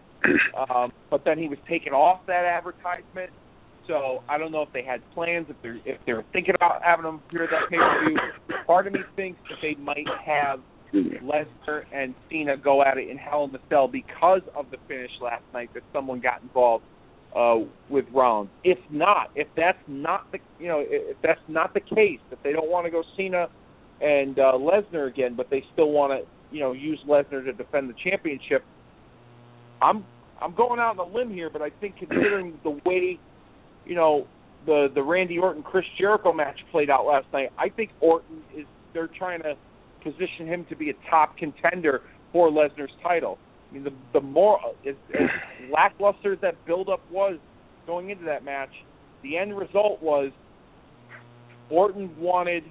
um, but then he was taken off that advertisement. So I don't know if they had plans, if they're if they're thinking about having him appear at that pay per view. Part of me thinks that they might have Lesnar and Cena go at it in Hell in the Cell because of the finish last night that someone got involved uh, with Rollins. If not, if that's not the you know if that's not the case, if they don't want to go Cena and uh, Lesnar again, but they still want to you know use Lesnar to defend the championship, I'm I'm going out on a limb here, but I think considering the way you know the the Randy Orton Chris Jericho match played out last night, I think Orton is they're trying to position him to be a top contender for Lesnar's title. I mean, the the more as, as lackluster that buildup was going into that match, the end result was Orton wanted,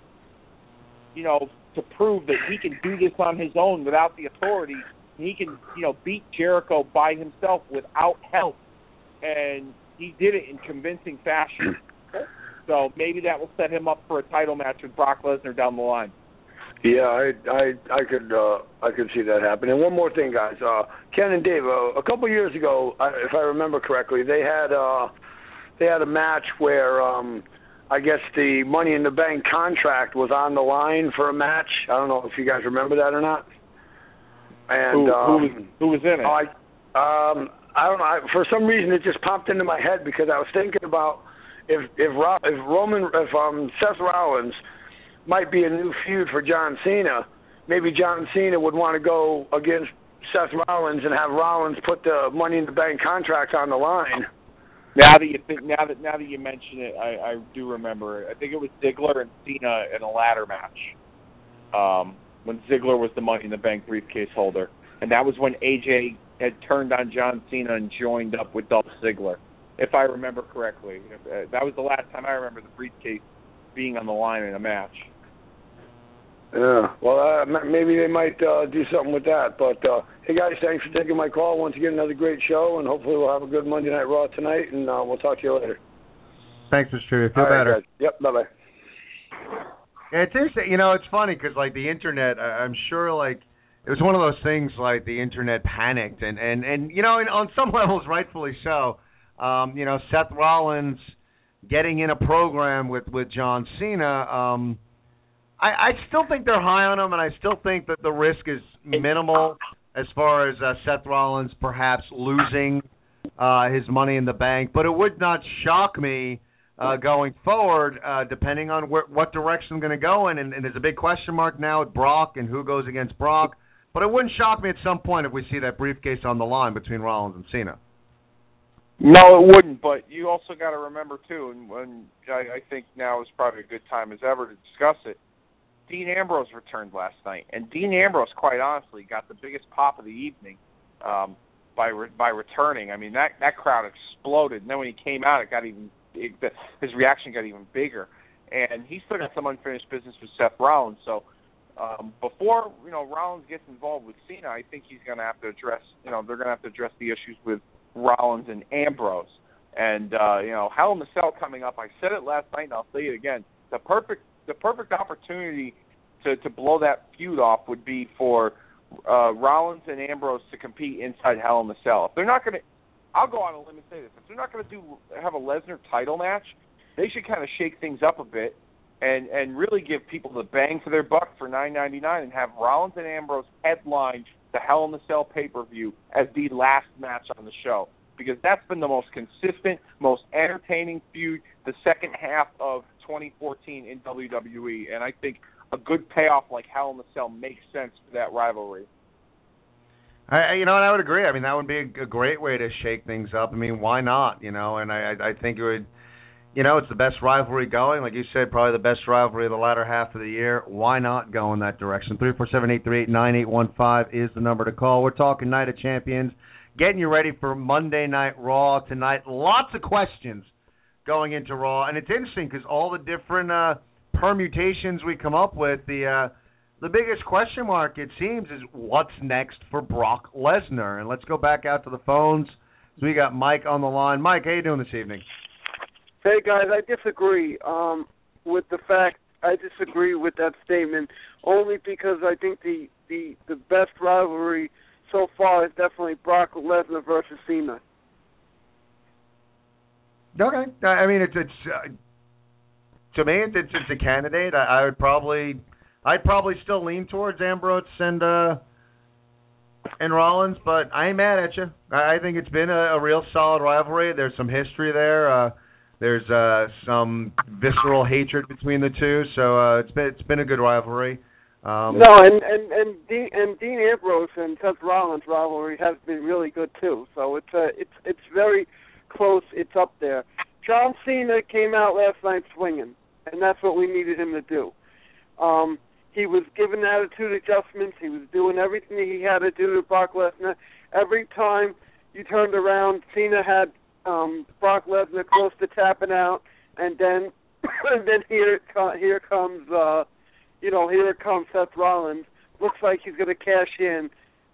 you know, to prove that he can do this on his own without the authority. He can, you know, beat Jericho by himself without help, and he did it in convincing fashion. So maybe that will set him up for a title match with Brock Lesnar down the line. Yeah, I I I could uh I could see that happen. And one more thing, guys. Uh Ken and Dave, uh, a couple years ago, if I remember correctly, they had uh they had a match where um I guess the Money in the Bank contract was on the line for a match. I don't know if you guys remember that or not. And who, um, who was who was in it? I um I don't know. I, for some reason, it just popped into my head because I was thinking about if if Ro, if Roman if um Seth Rollins might be a new feud for John Cena. Maybe John Cena would want to go against Seth Rollins and have Rollins put the Money in the Bank contract on the line. Now that you think, now that now that you mention it, I, I do remember. I think it was Ziggler and Cena in a ladder match. Um, when Ziggler was the Money in the Bank briefcase holder, and that was when AJ had turned on John Cena and joined up with Dolph Ziggler, if I remember correctly. Uh, that was the last time I remember the briefcase being on the line in a match. Yeah. Well, uh, maybe they might uh, do something with that. But uh, hey, guys, thanks for taking my call. Once again, another great show, and hopefully we'll have a good Monday Night Raw tonight. And uh, we'll talk to you later. Thanks, Mr. Feel All right, better. guys. Yep. Bye bye. Yeah, it's interesting. You know, it's funny because like the internet, I- I'm sure like it was one of those things like the internet panicked and and and you know, and on some levels, rightfully so. Um, you know, Seth Rollins getting in a program with with John Cena. Um, I I still think they're high on him, and I still think that the risk is minimal as far as uh, Seth Rollins perhaps losing uh, his money in the bank. But it would not shock me uh, going forward, uh, depending on where, what direction I'm going to go in. And, and there's a big question mark now with Brock and who goes against Brock. But it wouldn't shock me at some point if we see that briefcase on the line between Rollins and Cena. No, it wouldn't. But you also got to remember too, and when I, I think now is probably a good time as ever to discuss it. Dean Ambrose returned last night, and Dean Ambrose, quite honestly, got the biggest pop of the evening um, by re- by returning. I mean, that that crowd exploded. And then when he came out, it got even it, his reaction got even bigger. And he still got some unfinished business with Seth Rollins. So um, before you know Rollins gets involved with Cena, I think he's going to have to address. You know, they're going to have to address the issues with Rollins and Ambrose. And uh, you know, Hell in the Cell coming up. I said it last night, and I'll say it again. The perfect the perfect opportunity to to blow that feud off would be for uh, Rollins and Ambrose to compete inside Hell in the Cell. If they're not going to, I'll go on a limb and say this: if they're not going to do have a Lesnar title match, they should kind of shake things up a bit and and really give people the bang for their buck for nine ninety nine and have Rollins and Ambrose headline the Hell in the Cell pay per view as the last match on the show because that's been the most consistent, most entertaining feud the second half of 2014 in WWE, and I think a good payoff like Hell in the Cell makes sense for that rivalry. I, you know, and I would agree. I mean, that would be a, a great way to shake things up. I mean, why not? You know, and I, I think it would. You know, it's the best rivalry going. Like you said, probably the best rivalry of the latter half of the year. Why not go in that direction? Three four seven eight three eight nine eight one five is the number to call. We're talking Night of Champions, getting you ready for Monday Night Raw tonight. Lots of questions going into Raw, and it's interesting because all the different uh, permutations we come up with, the uh, the biggest question mark it seems is what's next for Brock Lesnar. And let's go back out to the phones. So we got Mike on the line. Mike, how you doing this evening? Hey guys, I disagree um, with the fact. I disagree with that statement only because I think the the the best rivalry so far is definitely Brock Lesnar versus Cena. Okay, I mean it's it's uh, to me it's it's a candidate. I, I would probably I'd probably still lean towards Ambrose and uh and Rollins, but I ain't mad at you. I, I think it's been a, a real solid rivalry. There's some history there. Uh there's uh some visceral hatred between the two, so uh it's been it's been a good rivalry. Um no, and and and Dean, and Dean Ambrose and Seth Rollins rivalry has been really good too. So it's uh, it's it's very close. It's up there. John Cena came out last night swinging, and that's what we needed him to do. Um, he was given attitude adjustments. He was doing everything he had to do to Brock Lesnar. Every time you turned around, Cena had um, Brock Lesnar close to tapping out, and then and then here here comes uh, you know here comes Seth Rollins. Looks like he's going to cash in.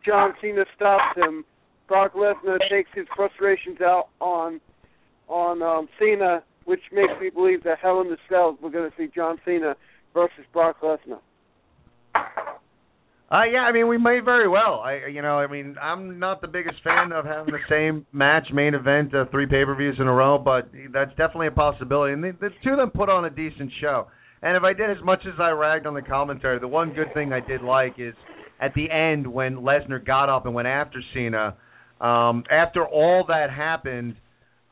John Cena stops him. Brock Lesnar takes his frustrations out on on um, Cena, which makes me believe that Hell in the Cell we're going to see John Cena versus Brock Lesnar. Uh, yeah, I mean, we may very well. I, you know, I mean, I'm not the biggest fan of having the same match main event uh, three pay-per-views in a row, but that's definitely a possibility. And the, the two of them put on a decent show. And if I did as much as I ragged on the commentary, the one good thing I did like is at the end when Lesnar got up and went after Cena. Um, after all that happened,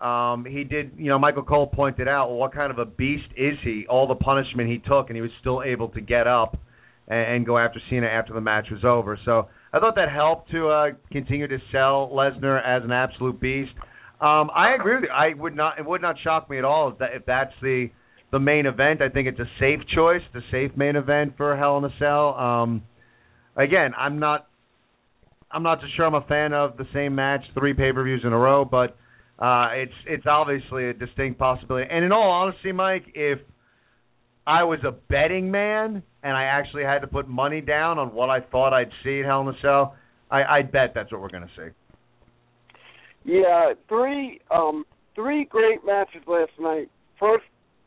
um, he did. You know, Michael Cole pointed out, well, what kind of a beast is he? All the punishment he took, and he was still able to get up and, and go after Cena after the match was over. So I thought that helped to uh, continue to sell Lesnar as an absolute beast. Um, I agree with you. I would not. It would not shock me at all if that if that's the the main event. I think it's a safe choice, the safe main event for Hell in a Cell. Um, again, I'm not. I'm not too sure I'm a fan of the same match three pay-per-views in a row, but uh, it's it's obviously a distinct possibility. And in all honesty, Mike, if I was a betting man and I actually had to put money down on what I thought I'd see at Hell in a Cell, I, I'd bet that's what we're going to see. Yeah, three um three great matches last night. First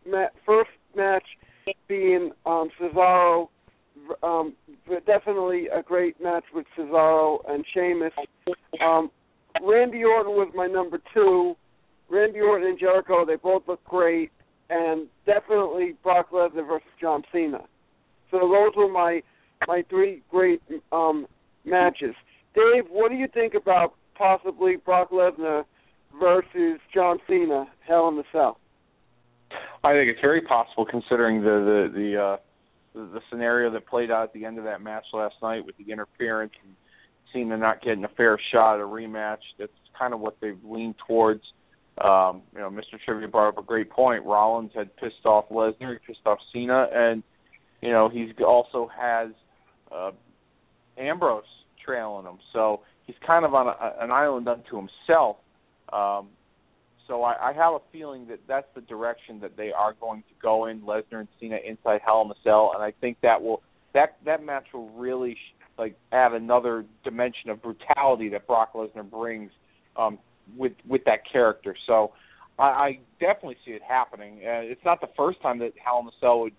ma- first match being um Cesaro um definitely a great match with Cesaro and Sheamus. Um Randy Orton was my number two. Randy Orton and Jericho, they both look great, and definitely Brock Lesnar versus John Cena. So those were my my three great um, matches. Dave, what do you think about possibly Brock Lesnar versus John Cena, Hell in the Cell? I think it's very possible considering the the the uh, the, scenario that played out at the end of that match last night with the interference and Cena not getting a fair shot at a rematch. That's kind of what they've leaned towards. Um, you know, Mr. Trivia brought up a great point. Rollins had pissed off Lesnar, he pissed off Cena, and you know he's also has uh, Ambrose trailing him. So he's kind of on a, an island unto himself. Um, so I, I have a feeling that that's the direction that they are going to go in. Lesnar and Cena inside Hell in a Cell, and I think that will that that match will really like add another dimension of brutality that Brock Lesnar brings um, with with that character. So I, I definitely see it happening. Uh, it's not the first time that Hell in a Cell would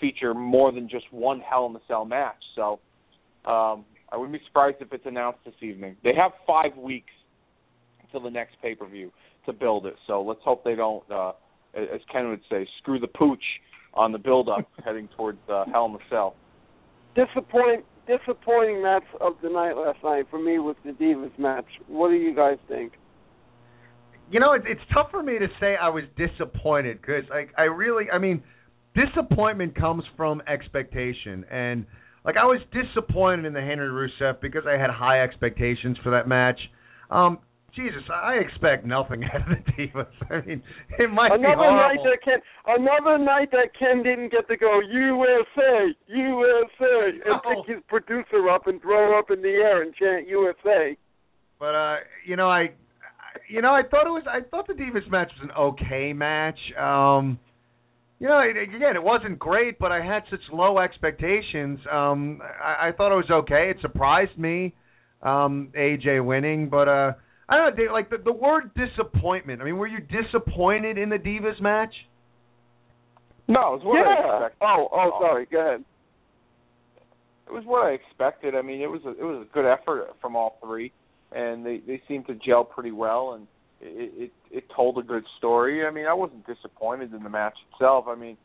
feature more than just one Hell in a Cell match. So um, I wouldn't be surprised if it's announced this evening. They have five weeks until the next pay per view to build it. So let's hope they don't, uh, as Ken would say, screw the pooch on the build up heading towards uh, Hell in the Cell. Disappoint disappointing match of the night last night for me was the Divas match. What do you guys think? You know, it's it's tough for me to say I was disappointed because like I really, I mean, disappointment comes from expectation, and like I was disappointed in the Henry Rusev because I had high expectations for that match. Um, Jesus, I expect nothing out of the Divas. I mean, it might another be horrible. night that Ken, another night that Ken didn't get to go USA, USA, and No. pick his producer up and throw her up in the air and chant USA. But uh, you know, I, you know, I thought it was. I thought the Divas match was an okay match. Um, you know, it, again, it wasn't great, but I had such low expectations. Um, I, I thought it was okay. It surprised me, um, AJ winning, but uh, I don't know. Dave, Like the, the word disappointment. I mean, were you disappointed in the Divas match? No, it was what I yeah. expected. Oh, oh, sorry. Go ahead. It was what I expected. I mean, it was a, it was a good effort from all three, and they they seemed to gel pretty well, and it, it it told a good story. I mean, I wasn't disappointed in the match itself. I mean,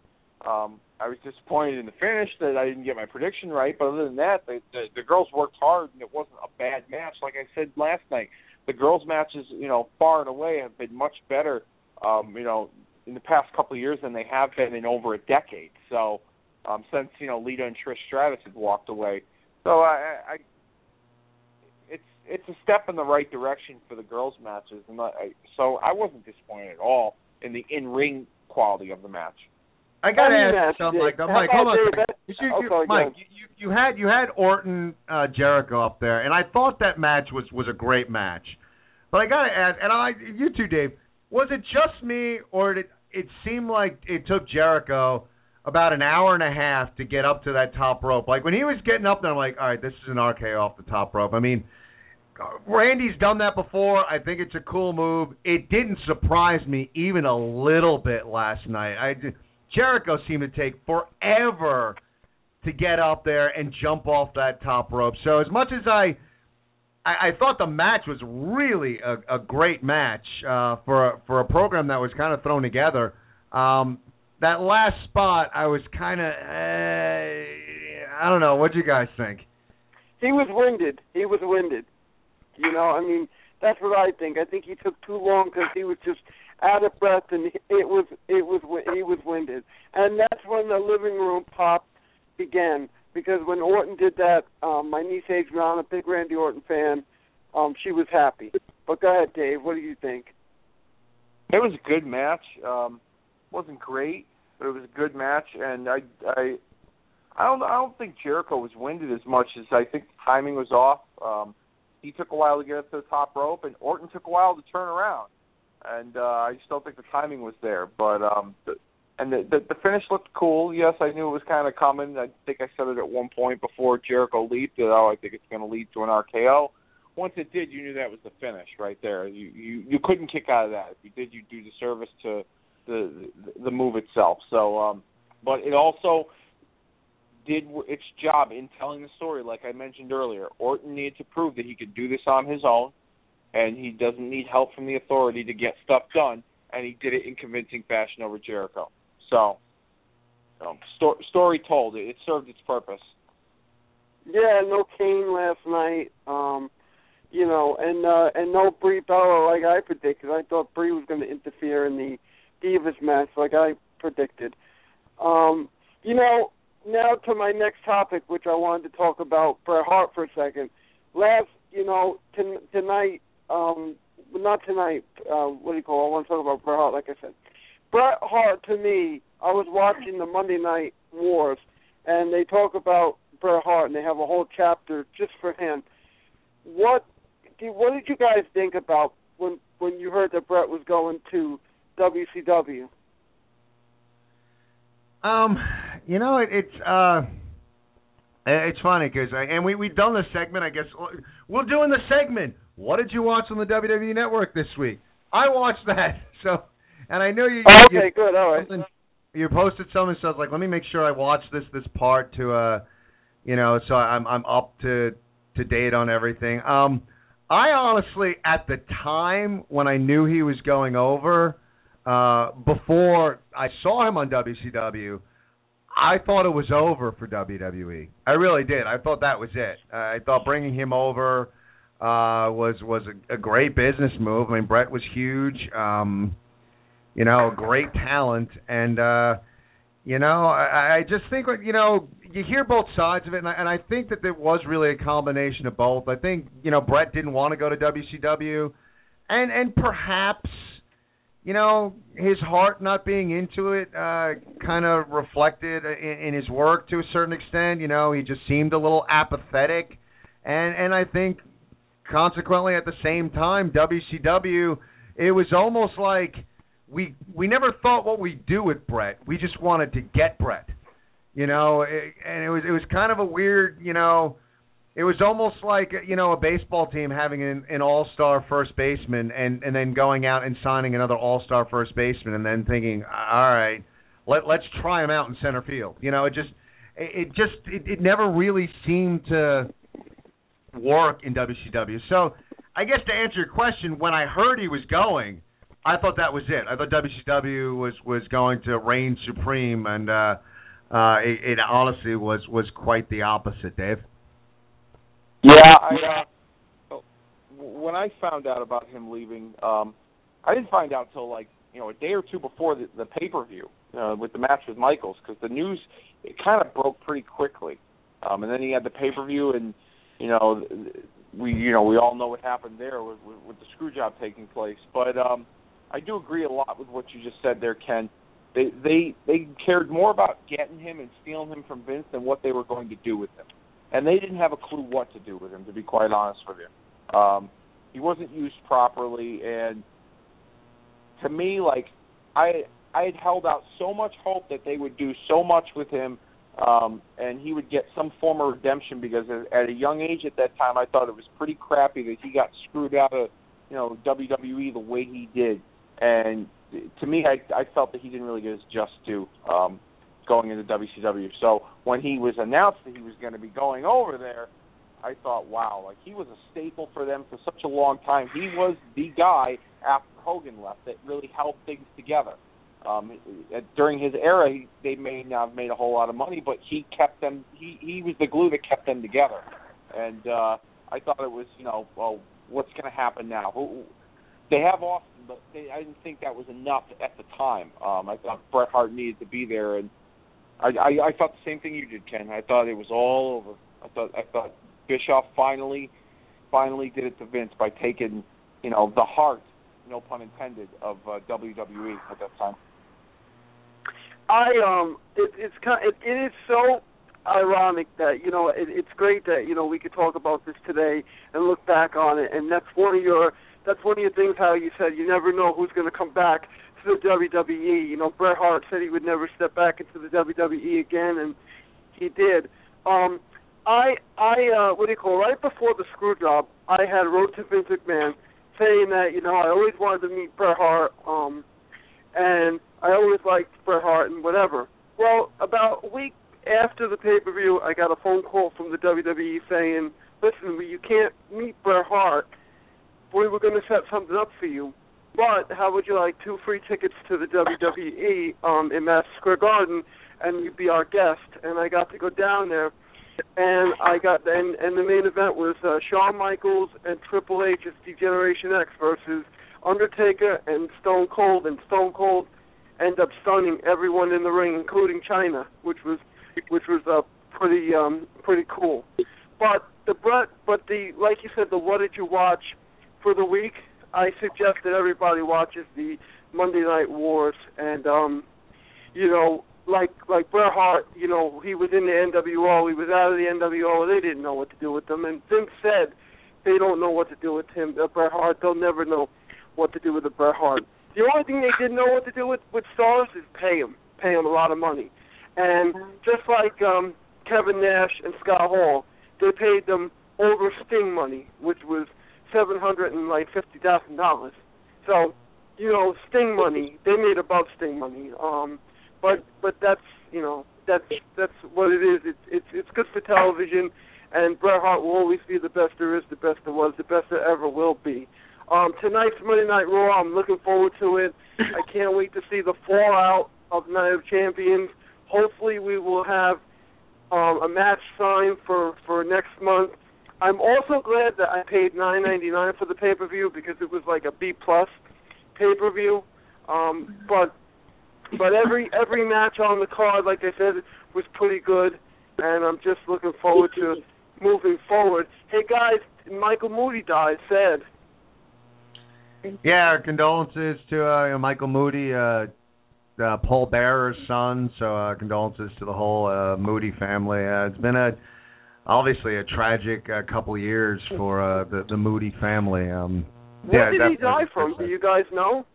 um, I was disappointed in the finish that I didn't get my prediction right, but other than that, the the, the girls worked hard, and it wasn't a bad match. Like I said last night, the girls' matches, you know, far and away have been much better, um, you know, in the past couple of years than they have been in over a decade. So, um, since you know Lita and Trish Stratus had walked away, so I, I it's it's a step in the right direction for the girls' matches, and I, so I wasn't disappointed at all in the in-ring quality of the match. I gotta Funny ask you something yeah. like that. Mike, hold on. a Dave? second. That- You, you, oh, sorry, Mike, you, you you had you had Orton uh, Jericho up there, and I thought that match was was a great match. But I gotta ask, and I you too, Dave. Was it just me, or did it seem like it took Jericho about an hour and a half to get up to that top rope? Like when he was getting up there, I'm like, all right, this is an RKO off the top rope. I mean, Randy's done that before. I think it's a cool move. It didn't surprise me even a little bit last night. I did- Jericho seemed to take forever to get up there and jump off that top rope. So as much as I I, I thought the match was really a, a great match uh, for a, for a program that was kind of thrown together. Um, that last spot, I was kind of uh, I don't know. What do you guys think? He was winded. He was winded. You know, I mean, that's what I think. I think he took too long because he was just out of breath, and it was it was he was winded, and that's when the living room pop began. Because when Orton did that, um, my niece Adriana, big Randy Orton fan, um, she was happy. But go ahead, Dave. What do you think? It was a good match. Um, wasn't great, but it was a good match, and I I I don't I don't think Jericho was winded as much as I think the timing was off. Um, he took a while to get up to the top rope, and Orton took a while to turn around, and uh, I just don't think the timing was there. But um, the, and the, the the finish looked cool. Yes, I knew it was kind of coming. I think I said it at one point before Jericho leaped that oh I think it's going to lead to an RKO. Once it did, you knew that was the finish right there. You you you couldn't kick out of that. If you did, you do the service to the the, the move itself. So, um, but it also did its job in telling the story. Like I mentioned earlier, Orton needed to prove that he could do this on his own, and he doesn't need help from the authority to get stuff done. And he did it in convincing fashion over Jericho. So, sto- story told. It, it served its purpose. Yeah, no Kane last night. Um, you know, and uh, and no Brie Bella like I predicted. I thought Brie was going to interfere in the Divas match like I predicted. Um, you know, now to my next topic, which I wanted to talk about Bret Hart for a second. Last, you know, t- tonight, um, not tonight. Uh, what do you call? It? I want to talk about Bret Hart. Like I said, Bret Hart to me, I was watching the Monday Night Wars, and they talk about Bret Hart, and they have a whole chapter just for him. What do- what did you guys think about when when you heard that Bret was going to WCW? Um, you know, it, it's uh, it's funny because and we we've done this segment. I guess we're doing the segment. What did you watch on the WWE Network this week? I watched that. So, and I know you. Oh, you, okay, good, all right. You posted something, so I was like, let me make sure I watch this this part to uh, you know, so I'm I'm up to to date on everything. Um, I honestly, at the time when I knew he was going over, uh, before I saw him on WCW, I thought it was over for WWE. I really did. I thought that was it. Uh, I thought bringing him over uh, was was a, a great business move. I mean, Bret was huge. Um, you know, great talent, and uh, You know, I, I just think you know you hear both sides of it, and I, and I think that there was really a combination of both. I think you know Bret didn't want to go to WCW, and and perhaps you know his heart not being into it uh, kind of reflected in, in his work to a certain extent. You know, he just seemed a little apathetic, and and I think consequently at the same time WCW, it was almost like we we never thought what we do with Bret. We just wanted to get Bret. You know, it, and it was it was kind of a weird, you know, it was almost like you know a baseball team having an, an all-star first baseman and and then going out and signing another all-star first baseman and then thinking, all right, let let's try him out in center field. You know, it just it, it just it, it never really seemed to work in WCW. So, I guess to answer your question, when I heard he was going, I thought that was it. I thought WCW was was going to reign supreme, and uh, uh, it, it honestly was was quite the opposite, Dave. Yeah, I uh, when I found out about him leaving, um, I didn't find out till like you know a day or two before the, the pay per view uh, with the match with Michaels because the news it kind of broke pretty quickly, um, and then he had the pay per view and you know we you know we all know what happened there with, with, with the screw job taking place, but um, I do agree a lot with what you just said there, Ken. They they they cared more about getting him and stealing him from Vince than what they were going to do with him, and they didn't have a clue what to do with him. To be quite honest with you, um, he wasn't used properly, and to me, like I I had held out so much hope that they would do so much with him, um, and he would get some form of redemption because at a young age at that time, I thought it was pretty crappy that he got screwed out of you know WWE the way he did and to me, I I felt that he didn't really get his just due um, going into WCW. So when he was announced that he was going to be going over there, I thought, wow, like he was a staple for them for such a long time. He was the guy after Hogan left that really held things together. Um, during his era, he, they may not have made a whole lot of money, but he kept them. He he was the glue that kept them together. And uh, I thought it was, you know, well, what's going to happen now? Who, they have Austin, but they, I didn't think that was enough at the time. Um, I thought Bret Hart needed to be there, and I, I, I thought the same thing you did, Ken. I thought it was all over. I thought I thought Bischoff finally, finally did it to Vince by taking, you know, the heart, no pun intended, of uh, WWE at that time. I um, it, it's kind. It, it is so ironic that you know it, it's great that you know we could talk about this today and look back on it, and that's one of your that's one of your things how you said you never know who's going to come back to the WWE. You know, Bret Hart said he would never step back into the WWE again, and he did. Um, I I uh, what do you call right before the screw job, I had wrote to Vince McMahon saying that you know I always wanted to meet Bret Hart, um, and I always liked Bret Hart and whatever. Well, about a week after the pay per view, I got a phone call from the WWE saying, "Listen, you can't meet Bret Hart." we were going to set something up for you. But how would you like two free tickets to the WWE um, in Madison Square Garden, and you'd be our guest? And I got to go down there, and I got and and the main event was uh, Shawn Michaels and Triple H as D-Generation X versus Undertaker and Stone Cold, and Stone Cold ended up stunning everyone in the ring, including Chyna, which was which was uh, pretty um, pretty cool. But the but but the like you said, the what did you watch? for the week, I suggest that everybody watches the Monday Night Wars, and um, you know, like like Bret Hart, you know, he was in the NWO, he was out of the NWO, they didn't know what to do with him, and Vince said they don't know what to do with him, uh, Bret Hart. They'll never know what to do with the Bret Hart. The only thing they didn't know what to do with with stars is pay him, pay him a lot of money, and just like um, Kevin Nash and Scott Hall, they paid them over Sting money, which was seven hundred and like fifty thousand dollars. So, you know, Sting money. They made above Sting money. Um, but but that's you know that's that's what it is. It's it's it's good for television, and Bret Hart will always be the best there is, the best there was, the best there ever will be. Um, tonight's Monday Night Raw. I'm looking forward to it. I can't wait to see the fallout of Night of Champions. Hopefully, we will have um, a match signed for for next month. I'm also glad that I paid nine ninety nine for the pay per view because it was like a B plus pay per view. Um, but but every every match on the card, like I said, was pretty good, and I'm just looking forward to moving forward. Hey guys, Michael Moody died. Sad. Yeah, our condolences to uh, Michael Moody, uh, uh, Paul Bearer's son. So uh, condolences to the whole uh, Moody family. Uh, it's been a obviously a tragic uh, couple years for uh, the the Moody family. Um, What yeah, did he die from? Do you guys know?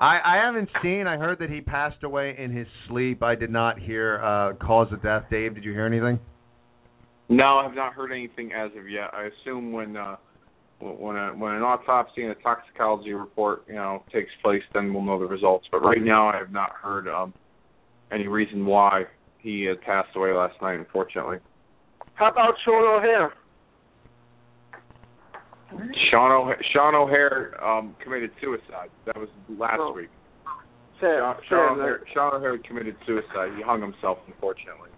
I, I haven't seen. I heard that he passed away in his sleep. I did not hear uh, cause of death. Dave, did you hear anything? No, I have not heard anything as of yet. I assume when uh, when a, when an autopsy and a toxicology report, you know, takes place, then we'll know the results. But right now, I have not heard um, any reason why he had passed away last night. Unfortunately, How about Sean O'Haire? Sean O'Haire, Sean O'Haire um, committed suicide. That was last Oh. week. Sad. Sean, sad. Sean, O'Haire, Sean O'Haire committed suicide. He hung himself, unfortunately.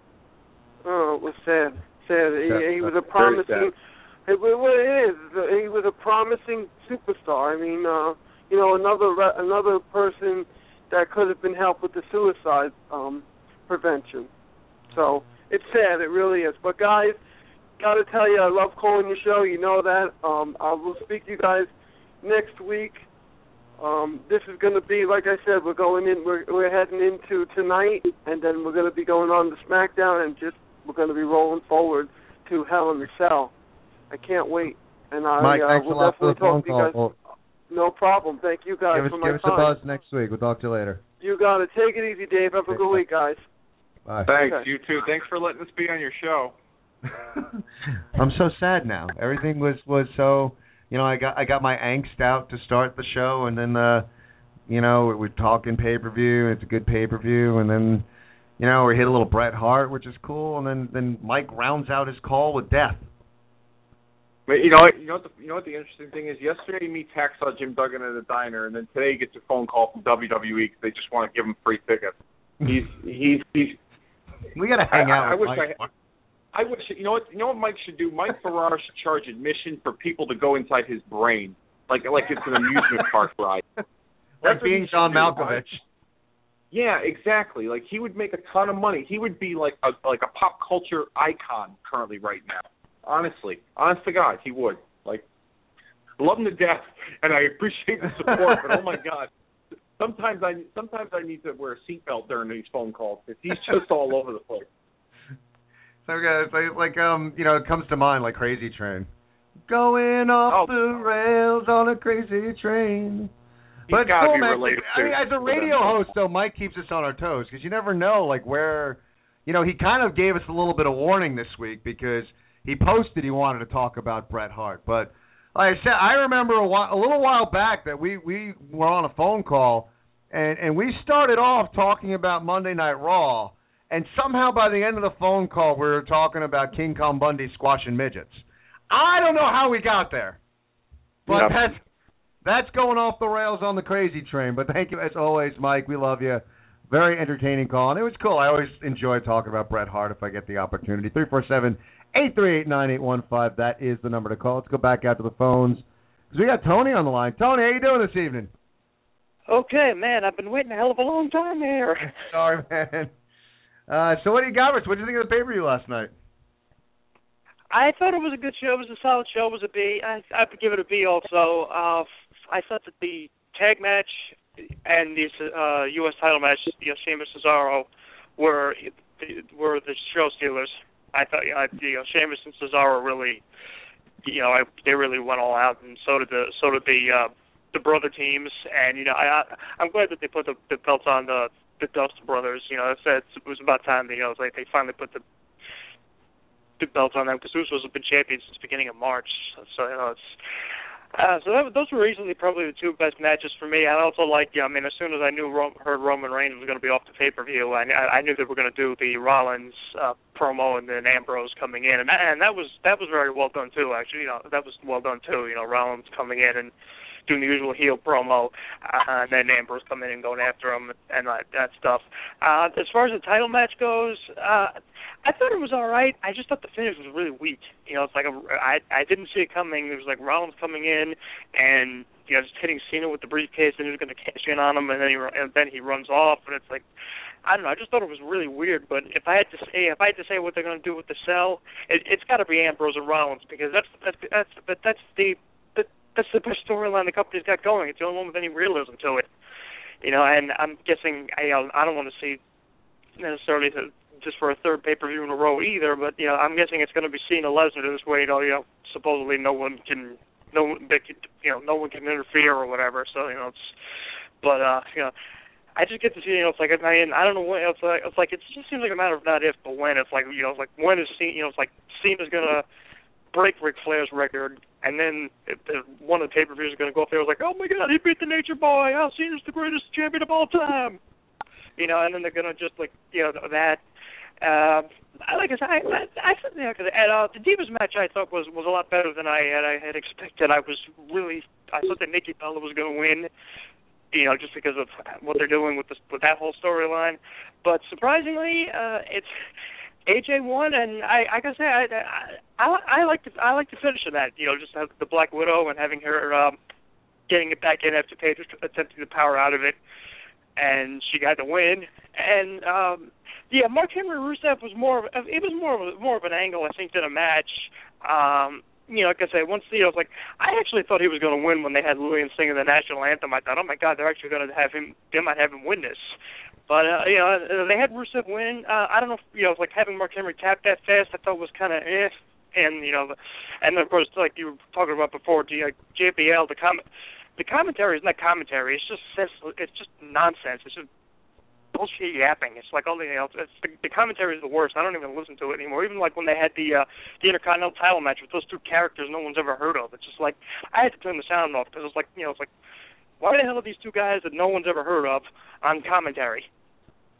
Oh, it was sad. Sad. He, Yeah, he was a very promising. It, well, it is. He was a promising superstar. I mean, uh, you know, another another person that could have been helped with the suicide um, prevention. So it's sad. It really is. But guys, got to tell you, I love calling your show. You know that. Um, I will speak to you guys next week. Um, this is going to be, like I said, we're going in. We're we're heading into tonight, and then we're going to be going on to SmackDown, and just we're going to be rolling forward to Hell in the Cell. I can't wait, and I Mike, uh, thanks will a lot definitely talk to you guys. call. No problem. Thank you guys give us, for my give us a buzz next week. We'll talk to you later. You got it. Take it easy, Dave. Have a good week, guys. Bye. Thanks. Okay. You too. Thanks for letting us be on your show. I'm so sad now. Everything was was so you know I got I got my angst out to start the show, and then uh you know we're talking pay per view. It's a good pay per view, and then you know we hit a little Bret Hart, which is cool, and then then Mike rounds out his call with death. But you know, you know what the you know what the interesting thing is. Yesterday, he meets Hacksaw Jim Duggan at a diner, and then today he gets a phone call from WWE 'cause they just want to give him free tickets. He's he's he's. We got to hang I, out. I, I wish Mike. I. I wish you know what you know what Mike should do. Mike Ferrara should charge admission for people to go inside his brain, like like it's an amusement park ride. like That's being John. Malkovich. Yeah, exactly. Like he would make a ton of money. He would be like a like a pop culture icon currently right now. Honestly, honest to God, he would. Like, love him to death, and I appreciate the support. but oh my God, sometimes I sometimes I need to wear a seatbelt during these phone calls because he's just all over the place. So it's like, like um you know it comes to mind like Crazy Train, going off Oh. the rails on a crazy train. He's But cool, be man. I mean, as a radio host, though, Mike keeps us on our toes because you never know, like where, you know, he kind of gave us a little bit of warning this week because he posted he wanted to talk about Bret Hart. But like I said, I remember a, while, a little while back that we we were on a phone call and and we started off talking about Monday Night Raw, and somehow by the end of the phone call we were talking about King Kong Bundy squashing midgets. I don't know how we got there, but Yep. that's that's going off the rails on the crazy train. But thank you as always, Mike. We love you. Very entertaining call, and it was cool. I always enjoy talking about Bret Hart if I get the opportunity. Three four seven eight three eight nine eight one five. That is the number to call. Let's go back out to the phones because we got Tony on the line. Tony, how you doing this evening? Okay, man, I've been waiting a hell of a long time here. Sorry, man. Uh, so what do you got us? What did you think of the pay per view last night? I thought it was a good show. It was a solid show. It was a B. I I would give it a B also. Uh, I thought that the tag match and the uh, U.S. title match, you know, Sheamus Cesaro, were were the show stealers. I thought you know, you know Sheamus and Cesaro really, you know, I, they really went all out, and so did the so did the uh, the brother teams. And you know, I, I I'm glad that they put the, the belts on the the Dust Brothers. You know, it's, it's, it was about time. That, you know, it's like they finally put the the belts on them because Usos have been champions since the beginning of March. So you know, it's uh, so that, those were easily probably the two best matches for me. I also like, yeah, I mean, as soon as I knew Ro- heard Roman Reigns was going to be off the pay per view, I, I knew they were going to do the Rollins uh, promo and then Ambrose coming in, and that, and that was that was very well done too. Actually, you know, that was well done too. You know, Rollins coming in and doing the usual heel promo, uh, and then Ambrose coming in and going after him and that, that stuff. Uh, as far as the title match goes, uh, I thought it was all right. I just thought the finish was really weak. You know, it's like a, I I didn't see it coming. It was like Rollins coming in, and you know just hitting Cena with the briefcase and he was going to cash in on him, and then he and then he runs off, and it's like I don't know. I just thought it was really weird. But if I had to say, if I had to say what they're going to do with the cell, it, it's got to be Ambrose and Rollins because that's that's that's but that's the that, that's the best storyline the company's got going. It's the only one with any realism to it. You know, and I'm guessing I I don't want to see necessarily to, just for a third pay per view in a row either. But you know, I'm guessing it's going to be Cena Lesnar this way. You know, you know, supposedly no one can no they could, you know no one can interfere or whatever. So you know, it's but uh you know I just get to see, you know, it's like I mean, I don't know when it's like it's like it just seems like a matter of not if but when. It's like you know, it's like when is Cena, you know, it's like Cena's gonna break Ric Flair's record, and then if, if one of the pay per views is gonna go up there. It's like, oh my God, he beat the Nature Boy. Oh, Cena's the greatest champion of all time. You know, and then they're gonna just like you know that. Uh, like I said, I, I, I you know, and, uh, the Divas match I thought was was a lot better than I had I had expected. I was really I thought that Nikki Bella was going to win, you know, just because of what they're doing with this with that whole storyline. But surprisingly, uh it's AJ won, and I, like I say, I, I, I like the I like the finish of that. You know, just have the Black Widow and having her um getting it back in after Paige attempting to power out of it, and she got the win. And um yeah, Mark Henry Rusev was more of it was more of a, more of an angle I think than a match. Um you know, like I said, once you know, like I actually thought he was going to win when they had Lilian singing the national anthem. I thought, oh my God, they're actually going to have him. They might have him win this. But uh, you know, uh, they had Rusev win. Uh, I don't know, if, you know, like having Mark Henry tap that fast. I thought was kind of eh. And you know, and of course, like you were talking about before, the uh, JBL, the comment, the commentary is not commentary. It's just it's just nonsense. It's just bullshit yapping. It's like all the know, it's, the, the commentary is the worst. I don't even listen to it anymore. Even like when they had the uh, the Intercontinental title match with those two characters no one's ever heard of. It's just like I had to turn the sound off because it's like you know it's like why the hell are these two guys that no one's ever heard of on commentary?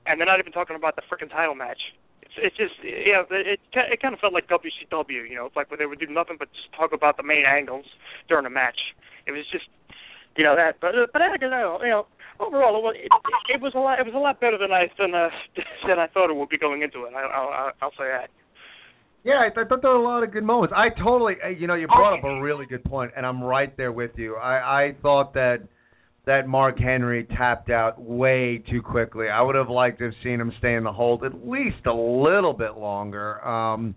And they're not even talking about the freaking title match. It's it's just know it it kind of felt like WCW. You know, it's like where they would do nothing but just talk about the main angles during a match. It was just you know that. But but I don't know. You know, overall, it was, it, it was a lot. It was a lot better than I than uh, than I thought it would be going into it. I, I'll I'll say that. Yeah, I, th- I thought there were a lot of good moments. I totally, you know, you brought up a really good point, and I'm right there with you. I I thought that that Mark Henry tapped out way too quickly. I would have liked to have seen him stay in the hold at least a little bit longer. Um,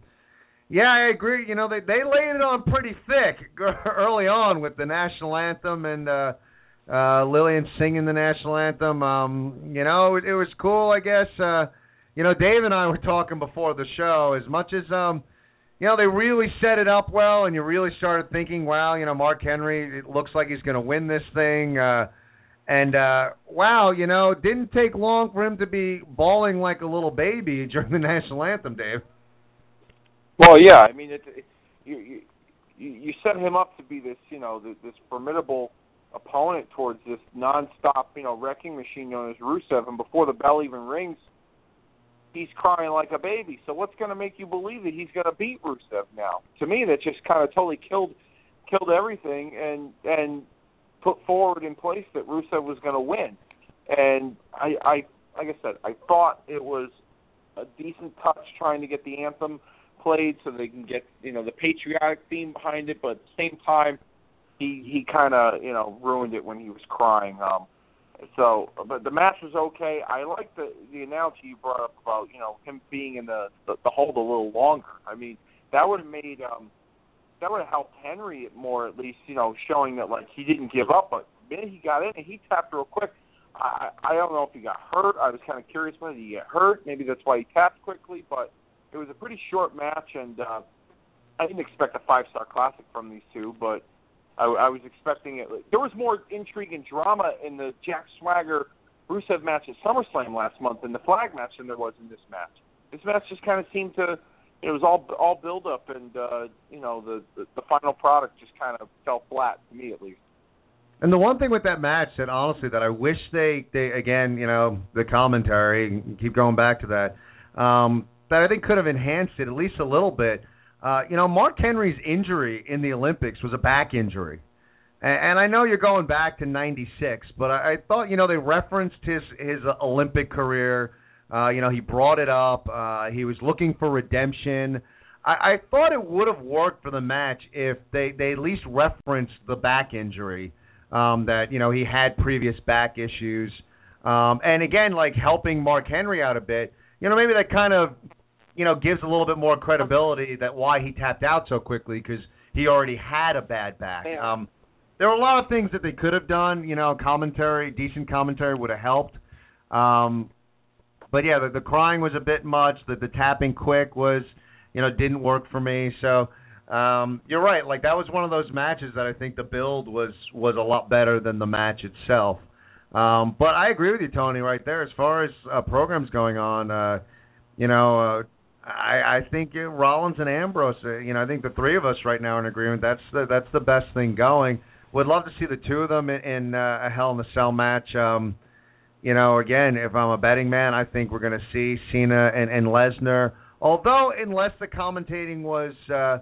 yeah, I agree. You know, they they laid it on pretty thick early on with the national anthem and uh uh Lilian singing the national anthem. Um, you know, it, it was cool, I guess. Uh you know, Dave and I were talking before the show as much as um you know, they really set it up well and you really started thinking, wow, you know, Mark Henry it looks like he's going to win this thing uh and uh wow, you know, didn't take long for him to be bawling like a little baby during the national anthem, Dave. Well, yeah, I mean, it, it, you you you set him up to be this, you know, this, this formidable opponent towards this nonstop, you know, wrecking machine known as Rusev, and before the bell even rings, he's crying like a baby. So what's going to make you believe that he's going to beat Rusev now? To me, that just kind of totally killed killed everything and and put forward in place that Rusev was going to win. And I, I, like I said, I thought it was a decent touch trying to get the anthem played so they can get you know the patriotic theme behind it, but at the same time, he he kind of you know ruined it when he was crying. Um, so, but the match was okay. I like the the analogy you brought up about you know him being in the the, the hold a little longer. I mean, that would have made um that would have helped Henry more at least you know showing that like he didn't give up. But the minute he got in and he tapped real quick. I I don't know if he got hurt. I was kind of curious did he get hurt. Maybe that's why he tapped quickly, but it was a pretty short match, and uh, I didn't expect a five star classic from these two, but I, I was expecting it. There was more intrigue and drama in the Jack Swagger Rusev match at SummerSlam last month in the flag match than there was in this match. This match just kind of seemed to it was all all build up and uh you know the, the the final product just kind of fell flat to me at least and the one thing with that match that honestly that I wish they they again you know the commentary keep going back to that um that I think could have enhanced it at least a little bit. Uh, you know, Mark Henry's injury in the Olympics was a back injury. And, and I know you're going back to 96, but I, I thought, you know, they referenced his his Olympic career. Uh, you know, he brought it up. Uh, he was looking for redemption. I, I thought it would have worked for the match if they, they at least referenced the back injury. um, that you know he had previous back issues, um, and again, like helping Mark Henry out a bit. You know, maybe that kind of you know gives a little bit more credibility that why he tapped out so quickly because he already had a bad back. Um, there were a lot of things that they could have done. You know, commentary, decent commentary would have helped. Um, but yeah, the, the crying was a bit much. The the tapping quick was, you know, didn't work for me. So um, you're right. Like that was one of those matches that I think the build was was a lot better than the match itself. Um, but I agree with you, Tony, right there. As far as uh, programs going on, uh, you know, uh, I, I think uh, Rollins and Ambrose. Uh, you know, I think the three of us right now are in agreement. That's the that's the best thing going. Would love to see the two of them in, in uh, a Hell in a Cell match. Um, you know, again, if I'm a betting man, I think we're going to see Cena and, and Lesnar. Although, unless the commentating was uh,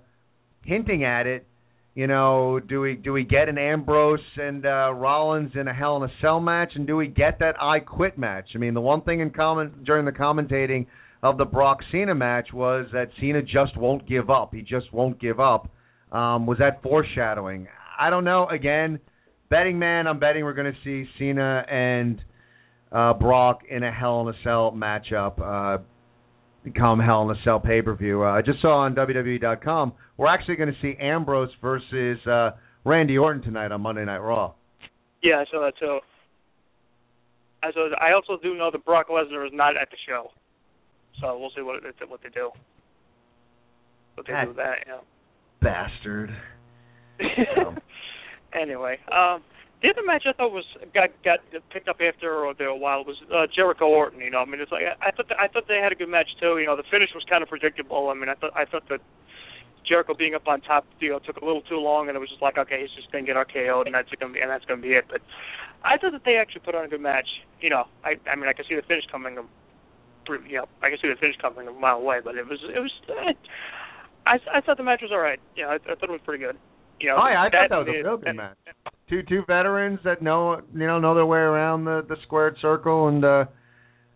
hinting at it, you know, do we do we get an Ambrose and uh, Rollins in a Hell in a Cell match, and do we get that I Quit match? I mean, the one thing in common during the commentating of the Brock Cena match was that Cena just won't give up. He just won't give up. Um, was that foreshadowing? I don't know. Again, betting man, I'm betting we're going to see Cena and uh, Brock in a Hell in a Cell matchup. Uh, come Hell in a Cell pay per view. Uh, I just saw on WWE.com we're actually going to see Ambrose versus uh, Randy Orton tonight on Monday Night Raw. Yeah, I saw that too. I saw. I also do know that Brock Lesnar is not at the show, so we'll see what what they do. What they That do with that, yeah. Bastard. anyway, um, the other match I thought was got got picked up after or there a while was uh, Jericho Orton. You know, I mean, it's like I, I thought I thought they had a good match too. You know, the finish was kind of predictable. I mean, I thought I thought that Jericho being up on top, you know, took a little too long, and it was just like, okay, he's just gonna get RKO'd, and that's gonna be and that's gonna be it. But I thought that they actually put on a good match. You know, I I mean, I could see the finish coming. You know, I could see the finish coming a mile away, but it was it was. Uh, I I thought the match was all right. Yeah, I, I thought it was pretty good. You know, oh yeah, I thought that was a real good match. Two two veterans that know you know know their way around the the squared circle and uh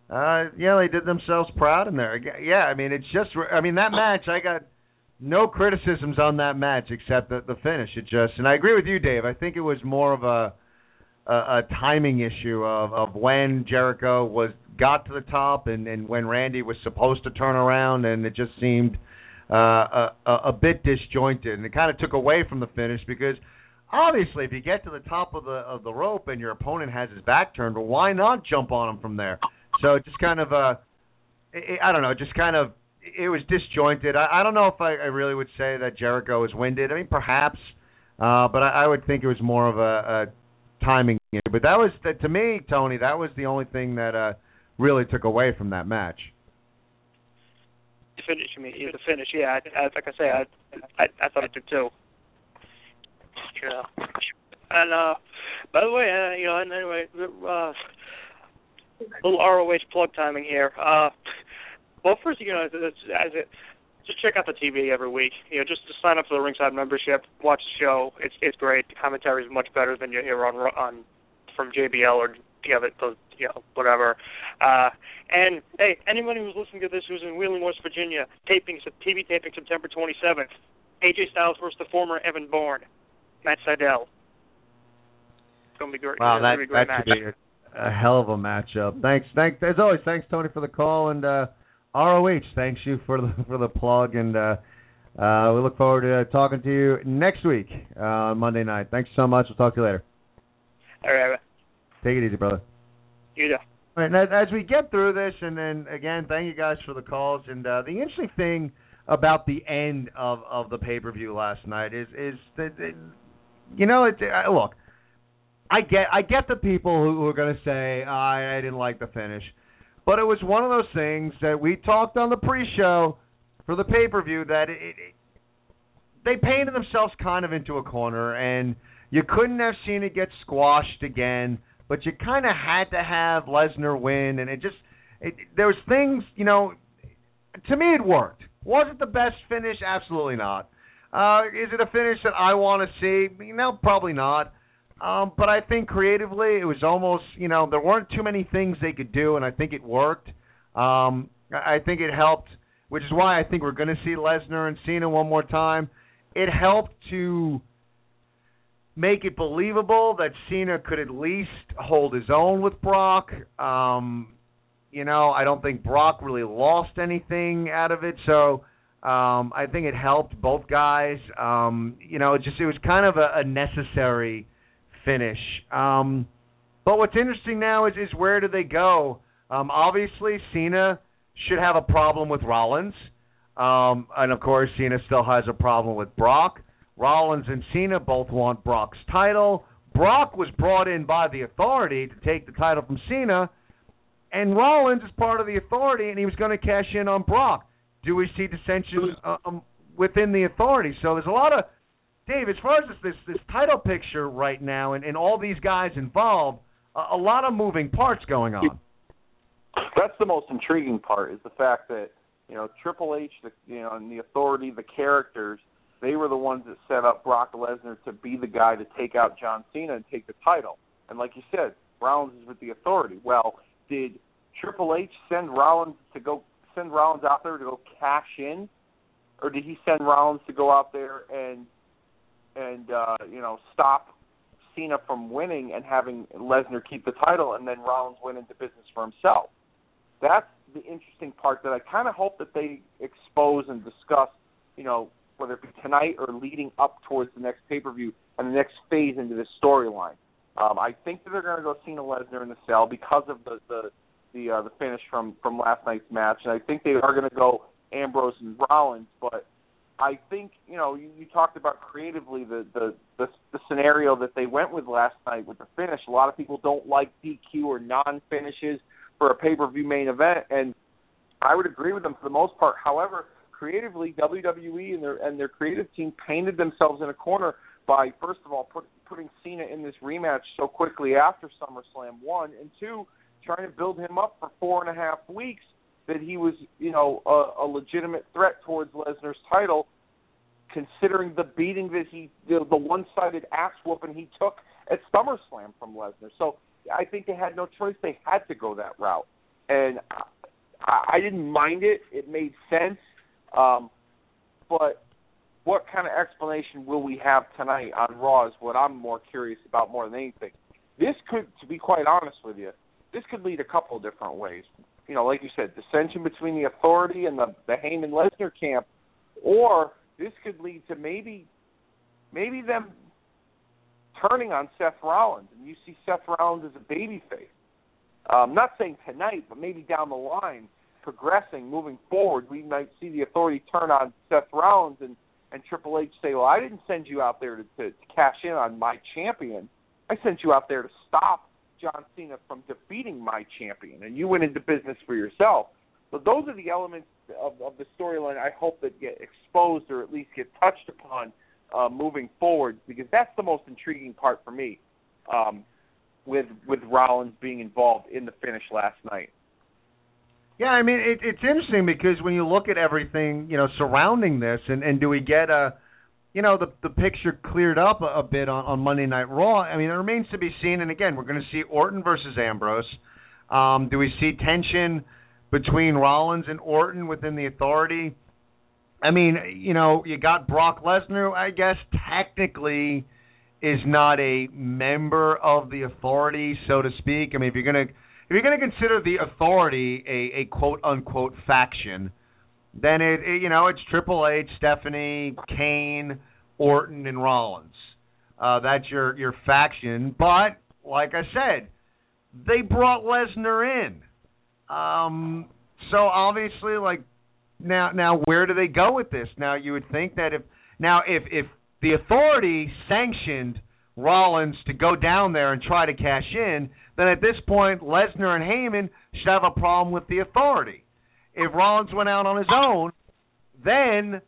uh yeah they did themselves proud in there. Yeah, I mean it's just I mean that match I got no criticisms on that match except the the finish. It just and I agree with you, Dave. I think it was more of a a, a timing issue of of when Jericho was got to the top and and when Randy was supposed to turn around and it just seemed uh a, a, bit disjointed and it kind of took away from the finish because obviously if you get to the top of the of the rope and your opponent has his back turned, well why not jump on him from there? So it just kind of uh I I don't know, just kind of it was disjointed. I, I don't know if I, I really would say that Jericho was winded. I mean, perhaps, uh, but I, I would think it was more of a, a timing. But that was that to me, Tony. That was the only thing that uh, really took away from that match. the finish. Mean, yeah, the finish. Yeah, I, I, like I say, I, I I thought it did too. Know, and uh, by the way, uh, you know, and anyway, uh, little ROH plug timing here. Uh, well, first, you know, as, as it, just check out the TV every week. You know, just to sign up for the ringside membership, watch the show. It's it's great. The commentary is much better than you hear on on from JBL or the, the you know whatever. Uh, and hey, anyone who's listening to this who's in Wheeling, West Virginia, taping TV taping September 27th. AJ Styles versus the former Evan Bourne, Matt Sydal. It's gonna be great. Wow, that gonna be a great that match. be a hell of a matchup. Thanks, thanks as always. Thanks Tony for the call and uh, ROH. Thanks you for the for the plug and uh, uh, we look forward to talking to you next week uh, on Monday night. Thanks so much. We'll talk to you later. All right, Take it easy, brother. you know. All right, and as, we get through this, and then again, thank you guys for the calls. And uh, the interesting thing about the end of of the pay per view last night is is that that, you know it. Uh, look, I get I get the people who, who are going to say I, I didn't like the finish, but it was one of those things that we talked on the pre-show for the pay per view that it, it they painted themselves kind of into a corner, and you couldn't have seen it get squashed again but you kind of had to have Lesnar win, and it just it, there was things you know. To me, it worked. Was it the best finish? Absolutely not. Uh, is it a finish that I want to see? No, probably not. Um, but I think creatively, it was almost you know there weren't too many things they could do, and I think it worked. Um, I think it helped, which is why I think we're going to see Lesnar and Cena one more time. It helped to make it believable that Cena could at least hold his own with Brock. Um, you know, I don't think Brock really lost anything out of it, so um, I think it helped both guys. Um, you know, it just it was kind of a, a necessary finish. Um, but what's interesting now is is where do they go? Um, obviously, Cena should have a problem with Rollins, um, and of course, Cena still has a problem with Brock. Rollins and Cena both want Brock's title. Brock was brought in by the authority to take the title from Cena, and Rollins is part of the authority, and he was going to cash in on Brock. Do we see dissension um, within the authority? So there's a lot of Dave, as far as this this, this title picture right now, and, and all these guys involved, a, a lot of moving parts going on. That's the most intriguing part is the fact that you know Triple H, the, you know, and the authority, the characters, they were the ones that set up Brock Lesnar to be the guy to take out John Cena and take the title. And like you said, Rollins is with the authority. Well, did Triple H send Rollins to go send Rollins out there to go cash in, or did he send Rollins to go out there and and uh, you know stop Cena from winning and having Lesnar keep the title, and then Rollins went into business for himself? That's the interesting part that I kind of hope that they expose and discuss. You know, whether it be tonight or leading up towards the next pay per view and the next phase into this storyline. Um, I think that they're going to go Cena Lesnar in the cell because of the the the uh, the finish from from last night's match, and I think they are going to go Ambrose and Rollins. But I think you know you, you talked about creatively the, the the the scenario that they went with last night with the finish. A lot of people don't like DQ or non finishes for a pay per view main event, and I would agree with them for the most part. However, creatively, WWE and their and their creative team painted themselves in a corner by first of all put, putting Cena in this rematch so quickly after SummerSlam one, and two trying to build him up for four and a half weeks that he was, you know, a, a legitimate threat towards Lesnar's title, considering the beating that he, the, the one-sided ass whooping he took at SummerSlam from Lesnar. So I think they had no choice; they had to go that route, and I, I didn't mind it. It made sense, um, but what kind of explanation will we have tonight on Raw is what I'm more curious about more than anything. This could, to be quite honest with you, this could lead a couple of different ways. You know, like you said, dissension between the authority and the the Heyman Lesnar camp, or this could lead to maybe maybe them turning on Seth Rollins, and you see Seth Rollins as a babyface. Um, not saying tonight, but maybe down the line, progressing, moving forward, we might see the authority turn on Seth Rollins and and Triple H say, "Well, I didn't send you out there to, to, to cash in on my champion. I sent you out there to stop John Cena from defeating my champion, and you went into business for yourself. So those are the elements of, of the storyline I hope that get exposed or at least get touched upon uh, moving forward, because that's the most intriguing part for me. Um, with with Rollins being involved in the finish last night. Yeah, I mean it, it's interesting because when you look at everything you know surrounding this, and and do we get a you know the the picture cleared up a, a bit on, on Monday Night Raw. I mean, it remains to be seen. And again, we're going to see Orton versus Ambrose. Um, do we see tension between Rollins and Orton within the Authority? I mean, you know, you got Brock Lesnar. I guess technically is not a member of the Authority, so to speak. I mean, if you're gonna if you're gonna consider the Authority a, a quote unquote faction then it, it you know it's Triple H, Stephanie, Kane, Orton, and Rollins. Uh, that's your your faction. But like I said, they brought Lesnar in. Um, so obviously, like now now where do they go with this? Now you would think that if now if if the authority sanctioned Rollins to go down there and try to cash in, then at this point Lesnar and Heyman should have a problem with the authority if Rollins went out on his own, then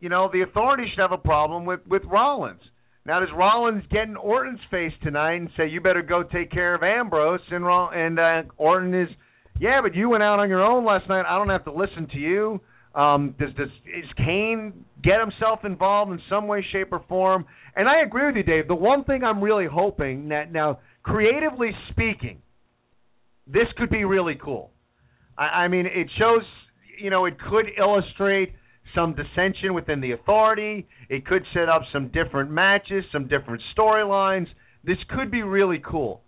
you know the authority should have a problem with with Rollins. Now does Rollins get in Orton's face tonight and say you better go take care of Ambrose and and uh, Orton is yeah, but you went out on your own last night. I don't have to listen to you. Um, does does is Kane get himself involved in some way, shape, or form? And I agree with you, Dave. The one thing I'm really hoping that now, creatively speaking, this could be really cool. I, I mean, it shows, you know, it could illustrate some dissension within the authority. It could set up some different matches, some different storylines. This could be really cool.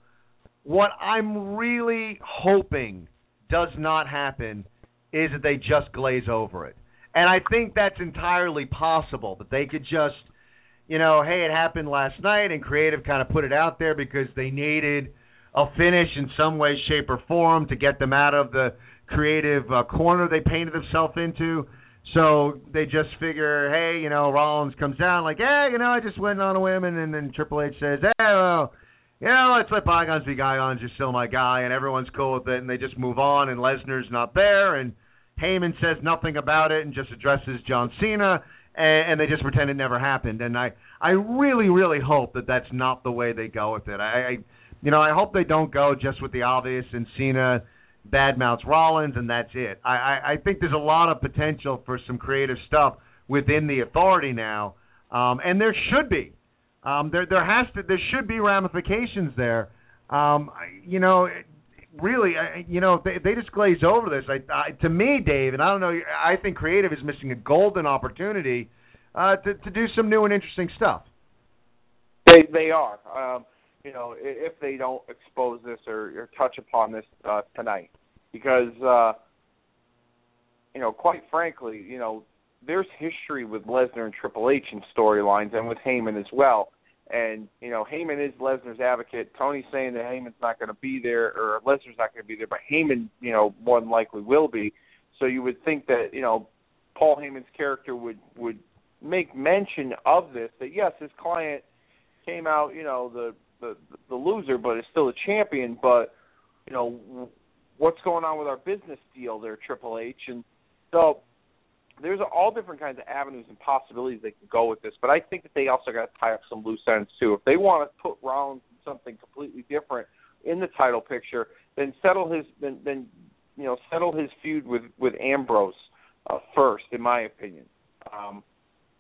What I'm really hoping does not happen is that they just glaze over it. And I think that's entirely possible that they could just, you know, hey, it happened last night, and creative kind of put it out there because they needed a finish in some way, shape, or form to get them out of the creative uh, corner they painted themselves into. So they just figure, hey, you know, Rollins comes down like, hey, you know, I just went on a whim, and then, then Triple H says, hey, well, you know, let's let bygones be bygones. You're still my guy, and everyone's cool with it, and they just move on, and Lesnar's not there, and Heyman says nothing about it and just addresses John Cena, and, and they just pretend it never happened. And I, I really, really hope that that's not the way they go with it. I, I you know, I hope they don't go just with the obvious and Cena badmouths Rollins and that's it. I, I, I think there's a lot of potential for some creative stuff within the authority now, um, and there should be. Um, there there has to there should be ramifications there. Um, you know, really, you know, they, they just glaze over this. I, I, to me, Dave, and I don't know, I think creative is missing a golden opportunity uh, to to do some new and interesting stuff. They they are. Um, you know, if they don't expose this or, or touch upon this uh, tonight, because uh, you know, quite frankly, you know, there's history with Lesnar and Triple H in storylines, and with Heyman as well. And you know, Heyman is Lesnar's advocate. Tony's saying that Heyman's not going to be there, or Lesnar's not going to be there, but Heyman, you know, more than likely will be. So you would think that you know, Paul Heyman's character would would make mention of this. That yes, his client came out, you know, the the the loser, but is still a champion. But you know, what's going on with our business deal there, Triple H? And so there's all different kinds of avenues and possibilities they can go with this. But I think that they also got to tie up some loose ends too. If they want to put Rollins in something completely different in the title picture, then settle his then then you know settle his feud with with Ambrose uh, first, in my opinion. Um,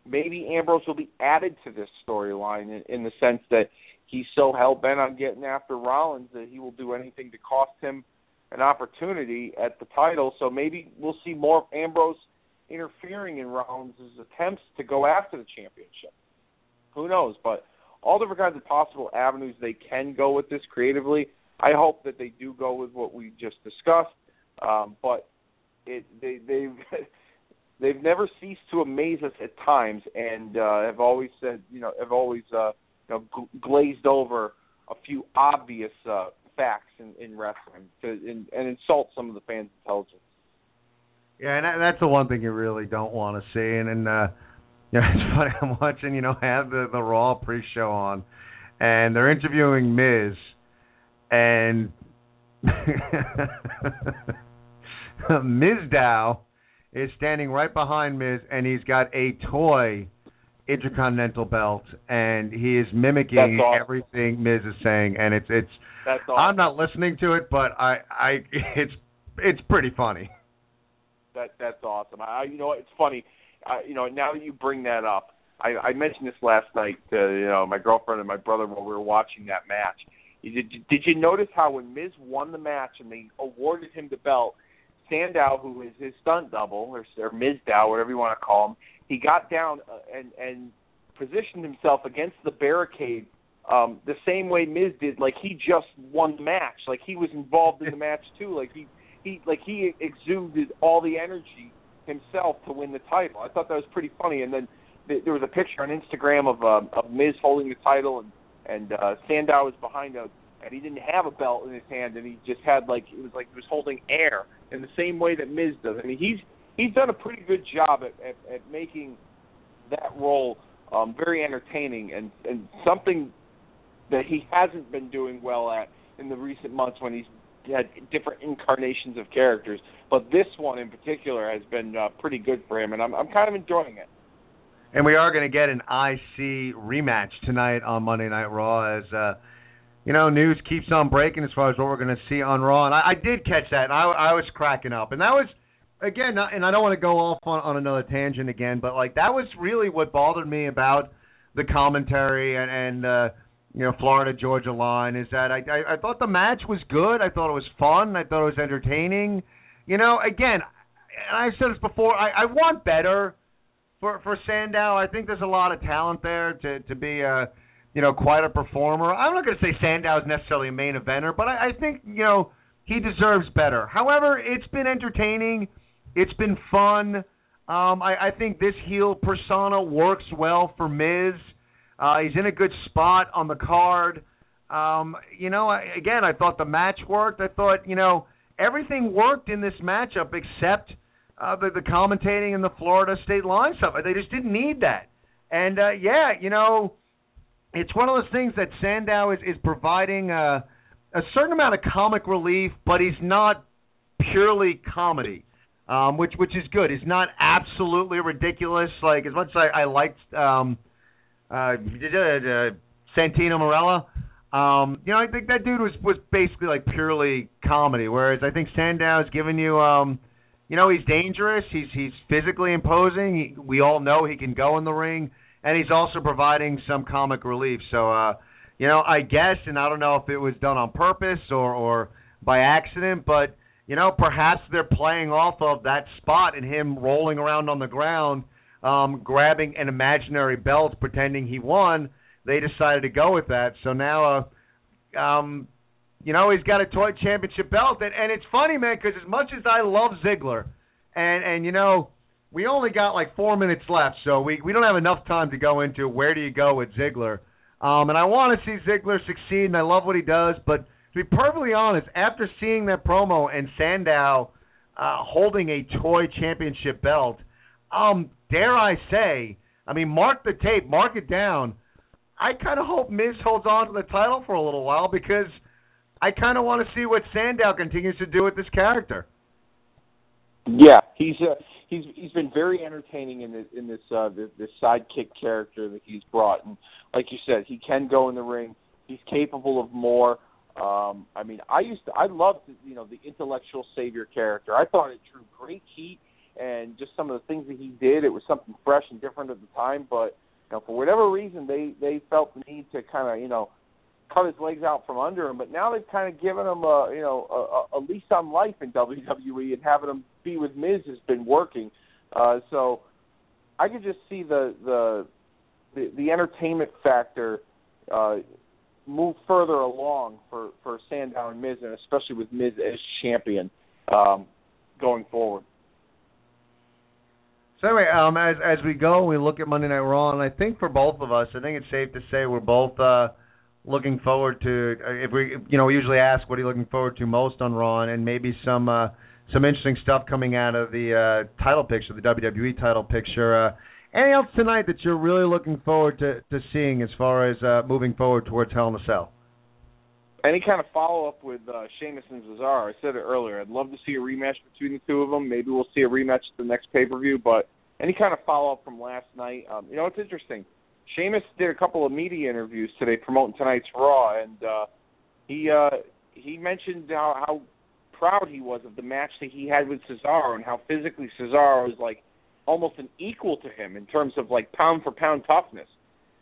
maybe Ambrose will be added to this storyline in, in the sense that he's so hell bent on getting after Rollins that he will do anything to cost him an opportunity at the title. So maybe we'll see more of Ambrose interfering in Rollins' attempts to go after the championship. Who knows? But all different kinds of possible avenues they can go with this creatively. I hope that they do go with what we just discussed. Um, but it they they've they've never ceased to amaze us at times, and uh, have always said you know have always uh, know gl- glazed over a few obvious uh, facts in, in wrestling to and, and insult some of the fans' intelligence. Yeah, and that, that's the one thing you really don't want to see. And, and uh, you know, it's funny. I'm watching, you know, have the the Raw pre-show on, and they're interviewing Miz, and Mizdow is standing right behind Miz, and he's got a toy intercontinental belt, and he is mimicking awesome. everything Miz is saying, and it's it's. That's awesome. I'm not listening to it, but I I it's it's pretty funny. That that's awesome. I you know it's funny. I, you know now that you bring that up, I, I mentioned this last night to you know my girlfriend and my brother while we were watching that match. Did did you notice how when Miz won the match and they awarded him the belt, Sandow, who is his stunt double or, or Mizdow, whatever you want to call him, he got down uh, and and positioned himself against the barricade um the same way Miz did. Like he just won the match. Like he was involved in the match too. Like he he like he exuded all the energy himself to win the title. I thought that was pretty funny. And then th- there was a picture on Instagram of um of Miz holding the title and and uh Sandow was behind a and he didn't have a belt in his hand. And he just had like it was like he was holding air in the same way that Miz does. I mean he's he's done a pretty good job at, at, at making that role um, very entertaining and, and something that he hasn't been doing well at in the recent months when he's had different incarnations of characters. But this one in particular has been uh, pretty good for him, and I'm I'm kind of enjoying it. And we are going to get an IC rematch tonight on Monday Night Raw as uh you know, news keeps on breaking as far as what we're going to see on Raw. And I, I did catch that, and I, I was cracking up. And that was again, and I don't want to go off on, on another tangent again, but like that was really what bothered me about the commentary and, and uh, you know Florida Georgia line is that I, I I thought the match was good. I thought it was fun. I thought it was entertaining. You know, again, and I said this before. I, I want better for for Sandow. I think there's a lot of talent there to to be a you know quite a performer. I'm not going to say Sandow is necessarily a main eventer, but I, I think you know he deserves better. However, it's been entertaining. It's been fun. Um, I, I think this heel persona works well for Miz. Uh, he's in a good spot on the card. Um, you know, I, again, I thought the match worked. I thought, you know, everything worked in this matchup except uh, the, the commentating and the Florida State line stuff. They just didn't need that. And uh, yeah, you know, it's one of those things that Sandow is is providing a, a certain amount of comic relief, but he's not purely comedy, um, which which is good. He's not absolutely ridiculous. Like as much as I, I liked um, uh, uh, Santino Marella. Um, you know, I think that dude was was basically like purely comedy, whereas I think Sandow's giving you, um, you know, he's dangerous. He's he's physically imposing. He, we all know he can go in the ring, and he's also providing some comic relief. So, uh, you know, I guess, and I don't know if it was done on purpose or or by accident, but you know, perhaps they're playing off of that spot and him rolling around on the ground, um, grabbing an imaginary belt, pretending he won they decided to go with that. So now, uh, um, you know, he's got a toy championship belt, and, and it's funny, man, because as much as I love Ziggler, and and you know, we only got like four minutes left, so we we don't have enough time to go into where do you go with Ziggler. Um, and I want to see Ziggler succeed, and I love what he does. But to be perfectly honest, after seeing that promo and Sandow uh, holding a toy championship belt, um, dare I say, I mean, mark the tape, mark it down. I kind of hope Miz holds on to the title for a little while because I kind of want to see what Sandow continues to do with this character. Yeah, he's uh, he's he's been very entertaining in this in this uh this, this sidekick character that he's brought and like you said, he can go in the ring. He's capable of more. Um I mean, I used to I loved you know the intellectual savior character. I thought it drew great heat and just some of the things that he did, it was something fresh and different at the time, but know, for whatever reason, they they felt the need to kind of you know cut his legs out from under him. But now they've kind of given him a you know a, a lease on life in WWE, and having him be with Miz has been working. Uh, so I could just see the the the, the entertainment factor uh, move further along for for Sandow and Miz, and especially with Miz as champion um, going forward. So anyway, um, as as we go, we look at Monday Night Raw, and I think for both of us, I think it's safe to say we're both uh, looking forward to. Uh, if we, you know, we usually ask what are you looking forward to most on Raw, and maybe some uh, some interesting stuff coming out of the uh, title picture, the WWE title picture. Uh, anything else tonight that you're really looking forward to to seeing as far as uh, moving forward towards Hell in a Cell? Any kind of follow up with uh, Sheamus and Cesaro. I said it earlier. I'd love to see a rematch between the two of them. Maybe we'll see a rematch at the next pay per view. But any kind of follow up from last night. Um, you know, it's interesting. Sheamus did a couple of media interviews today promoting tonight's Raw, and uh, he uh, he mentioned how, how proud he was of the match that he had with Cesaro, and how physically Cesaro is like almost an equal to him in terms of like pound for pound toughness.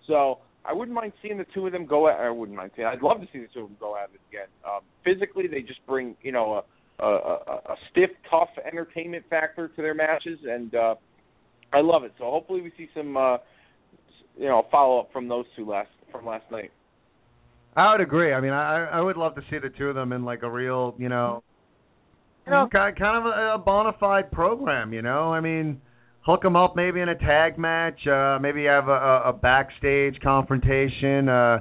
So I wouldn't mind seeing the two of them go at. I wouldn't mind seeing. I'd love to see the two of them go at it again. Um, physically, they just bring you know a, a, a, a stiff, tough entertainment factor to their matches, and uh, I love it. So hopefully we see some uh, you know follow up from those two last from last night. I would agree. I mean, I I would love to see the two of them in like a real, you know, you know, kind kind of a, a bona fide program. You know, I mean, hook them up maybe in a tag match, uh, maybe have a, a, backstage confrontation. Uh,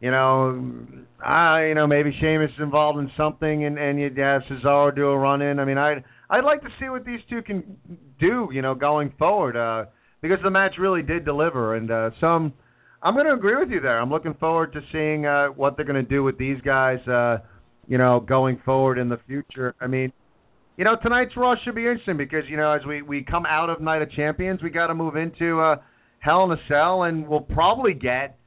you know, I you know maybe Sheamus is involved in something, and and you'd have Cesaro do a run in. I mean, I I'd like to see what these two can do. You know, going forward, uh, because the match really did deliver, and uh, some. I'm going to agree with you there. I'm looking forward to seeing uh, what they're going to do with these guys. Uh, you know, going forward in the future. I mean, you know, tonight's Raw should be interesting because you know as we we come out of Night of Champions, we got to move into uh, Hell in a Cell, and we'll probably get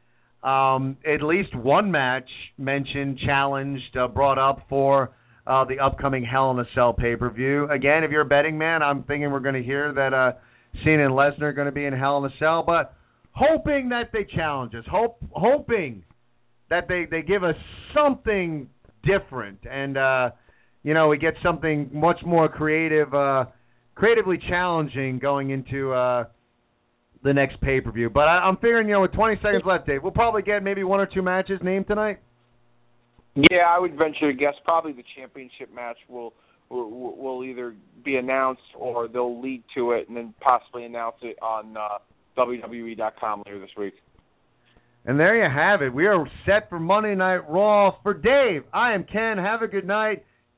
um, at least one match mentioned, challenged, uh, brought up for uh, the upcoming Hell in a Cell pay per view. Again, if you're a betting man, I'm thinking we're going to hear that uh, Cena and Lesnar are going to be in Hell in a Cell, but hoping that they challenge us, hope hoping that they they give us something different and. uh you know, we get something much more creative, uh, creatively challenging going into uh, the next pay per view. But I, I'm figuring, you know, with 20 seconds left, Dave, we'll probably get maybe one or two matches named tonight. Yeah, I would venture to guess probably the championship match will will, will either be announced or they'll lead to it and then possibly announce it on uh, WWE.com later this week. And there you have it. We are set for Monday Night Raw. For Dave, I am Ken. Have a good night.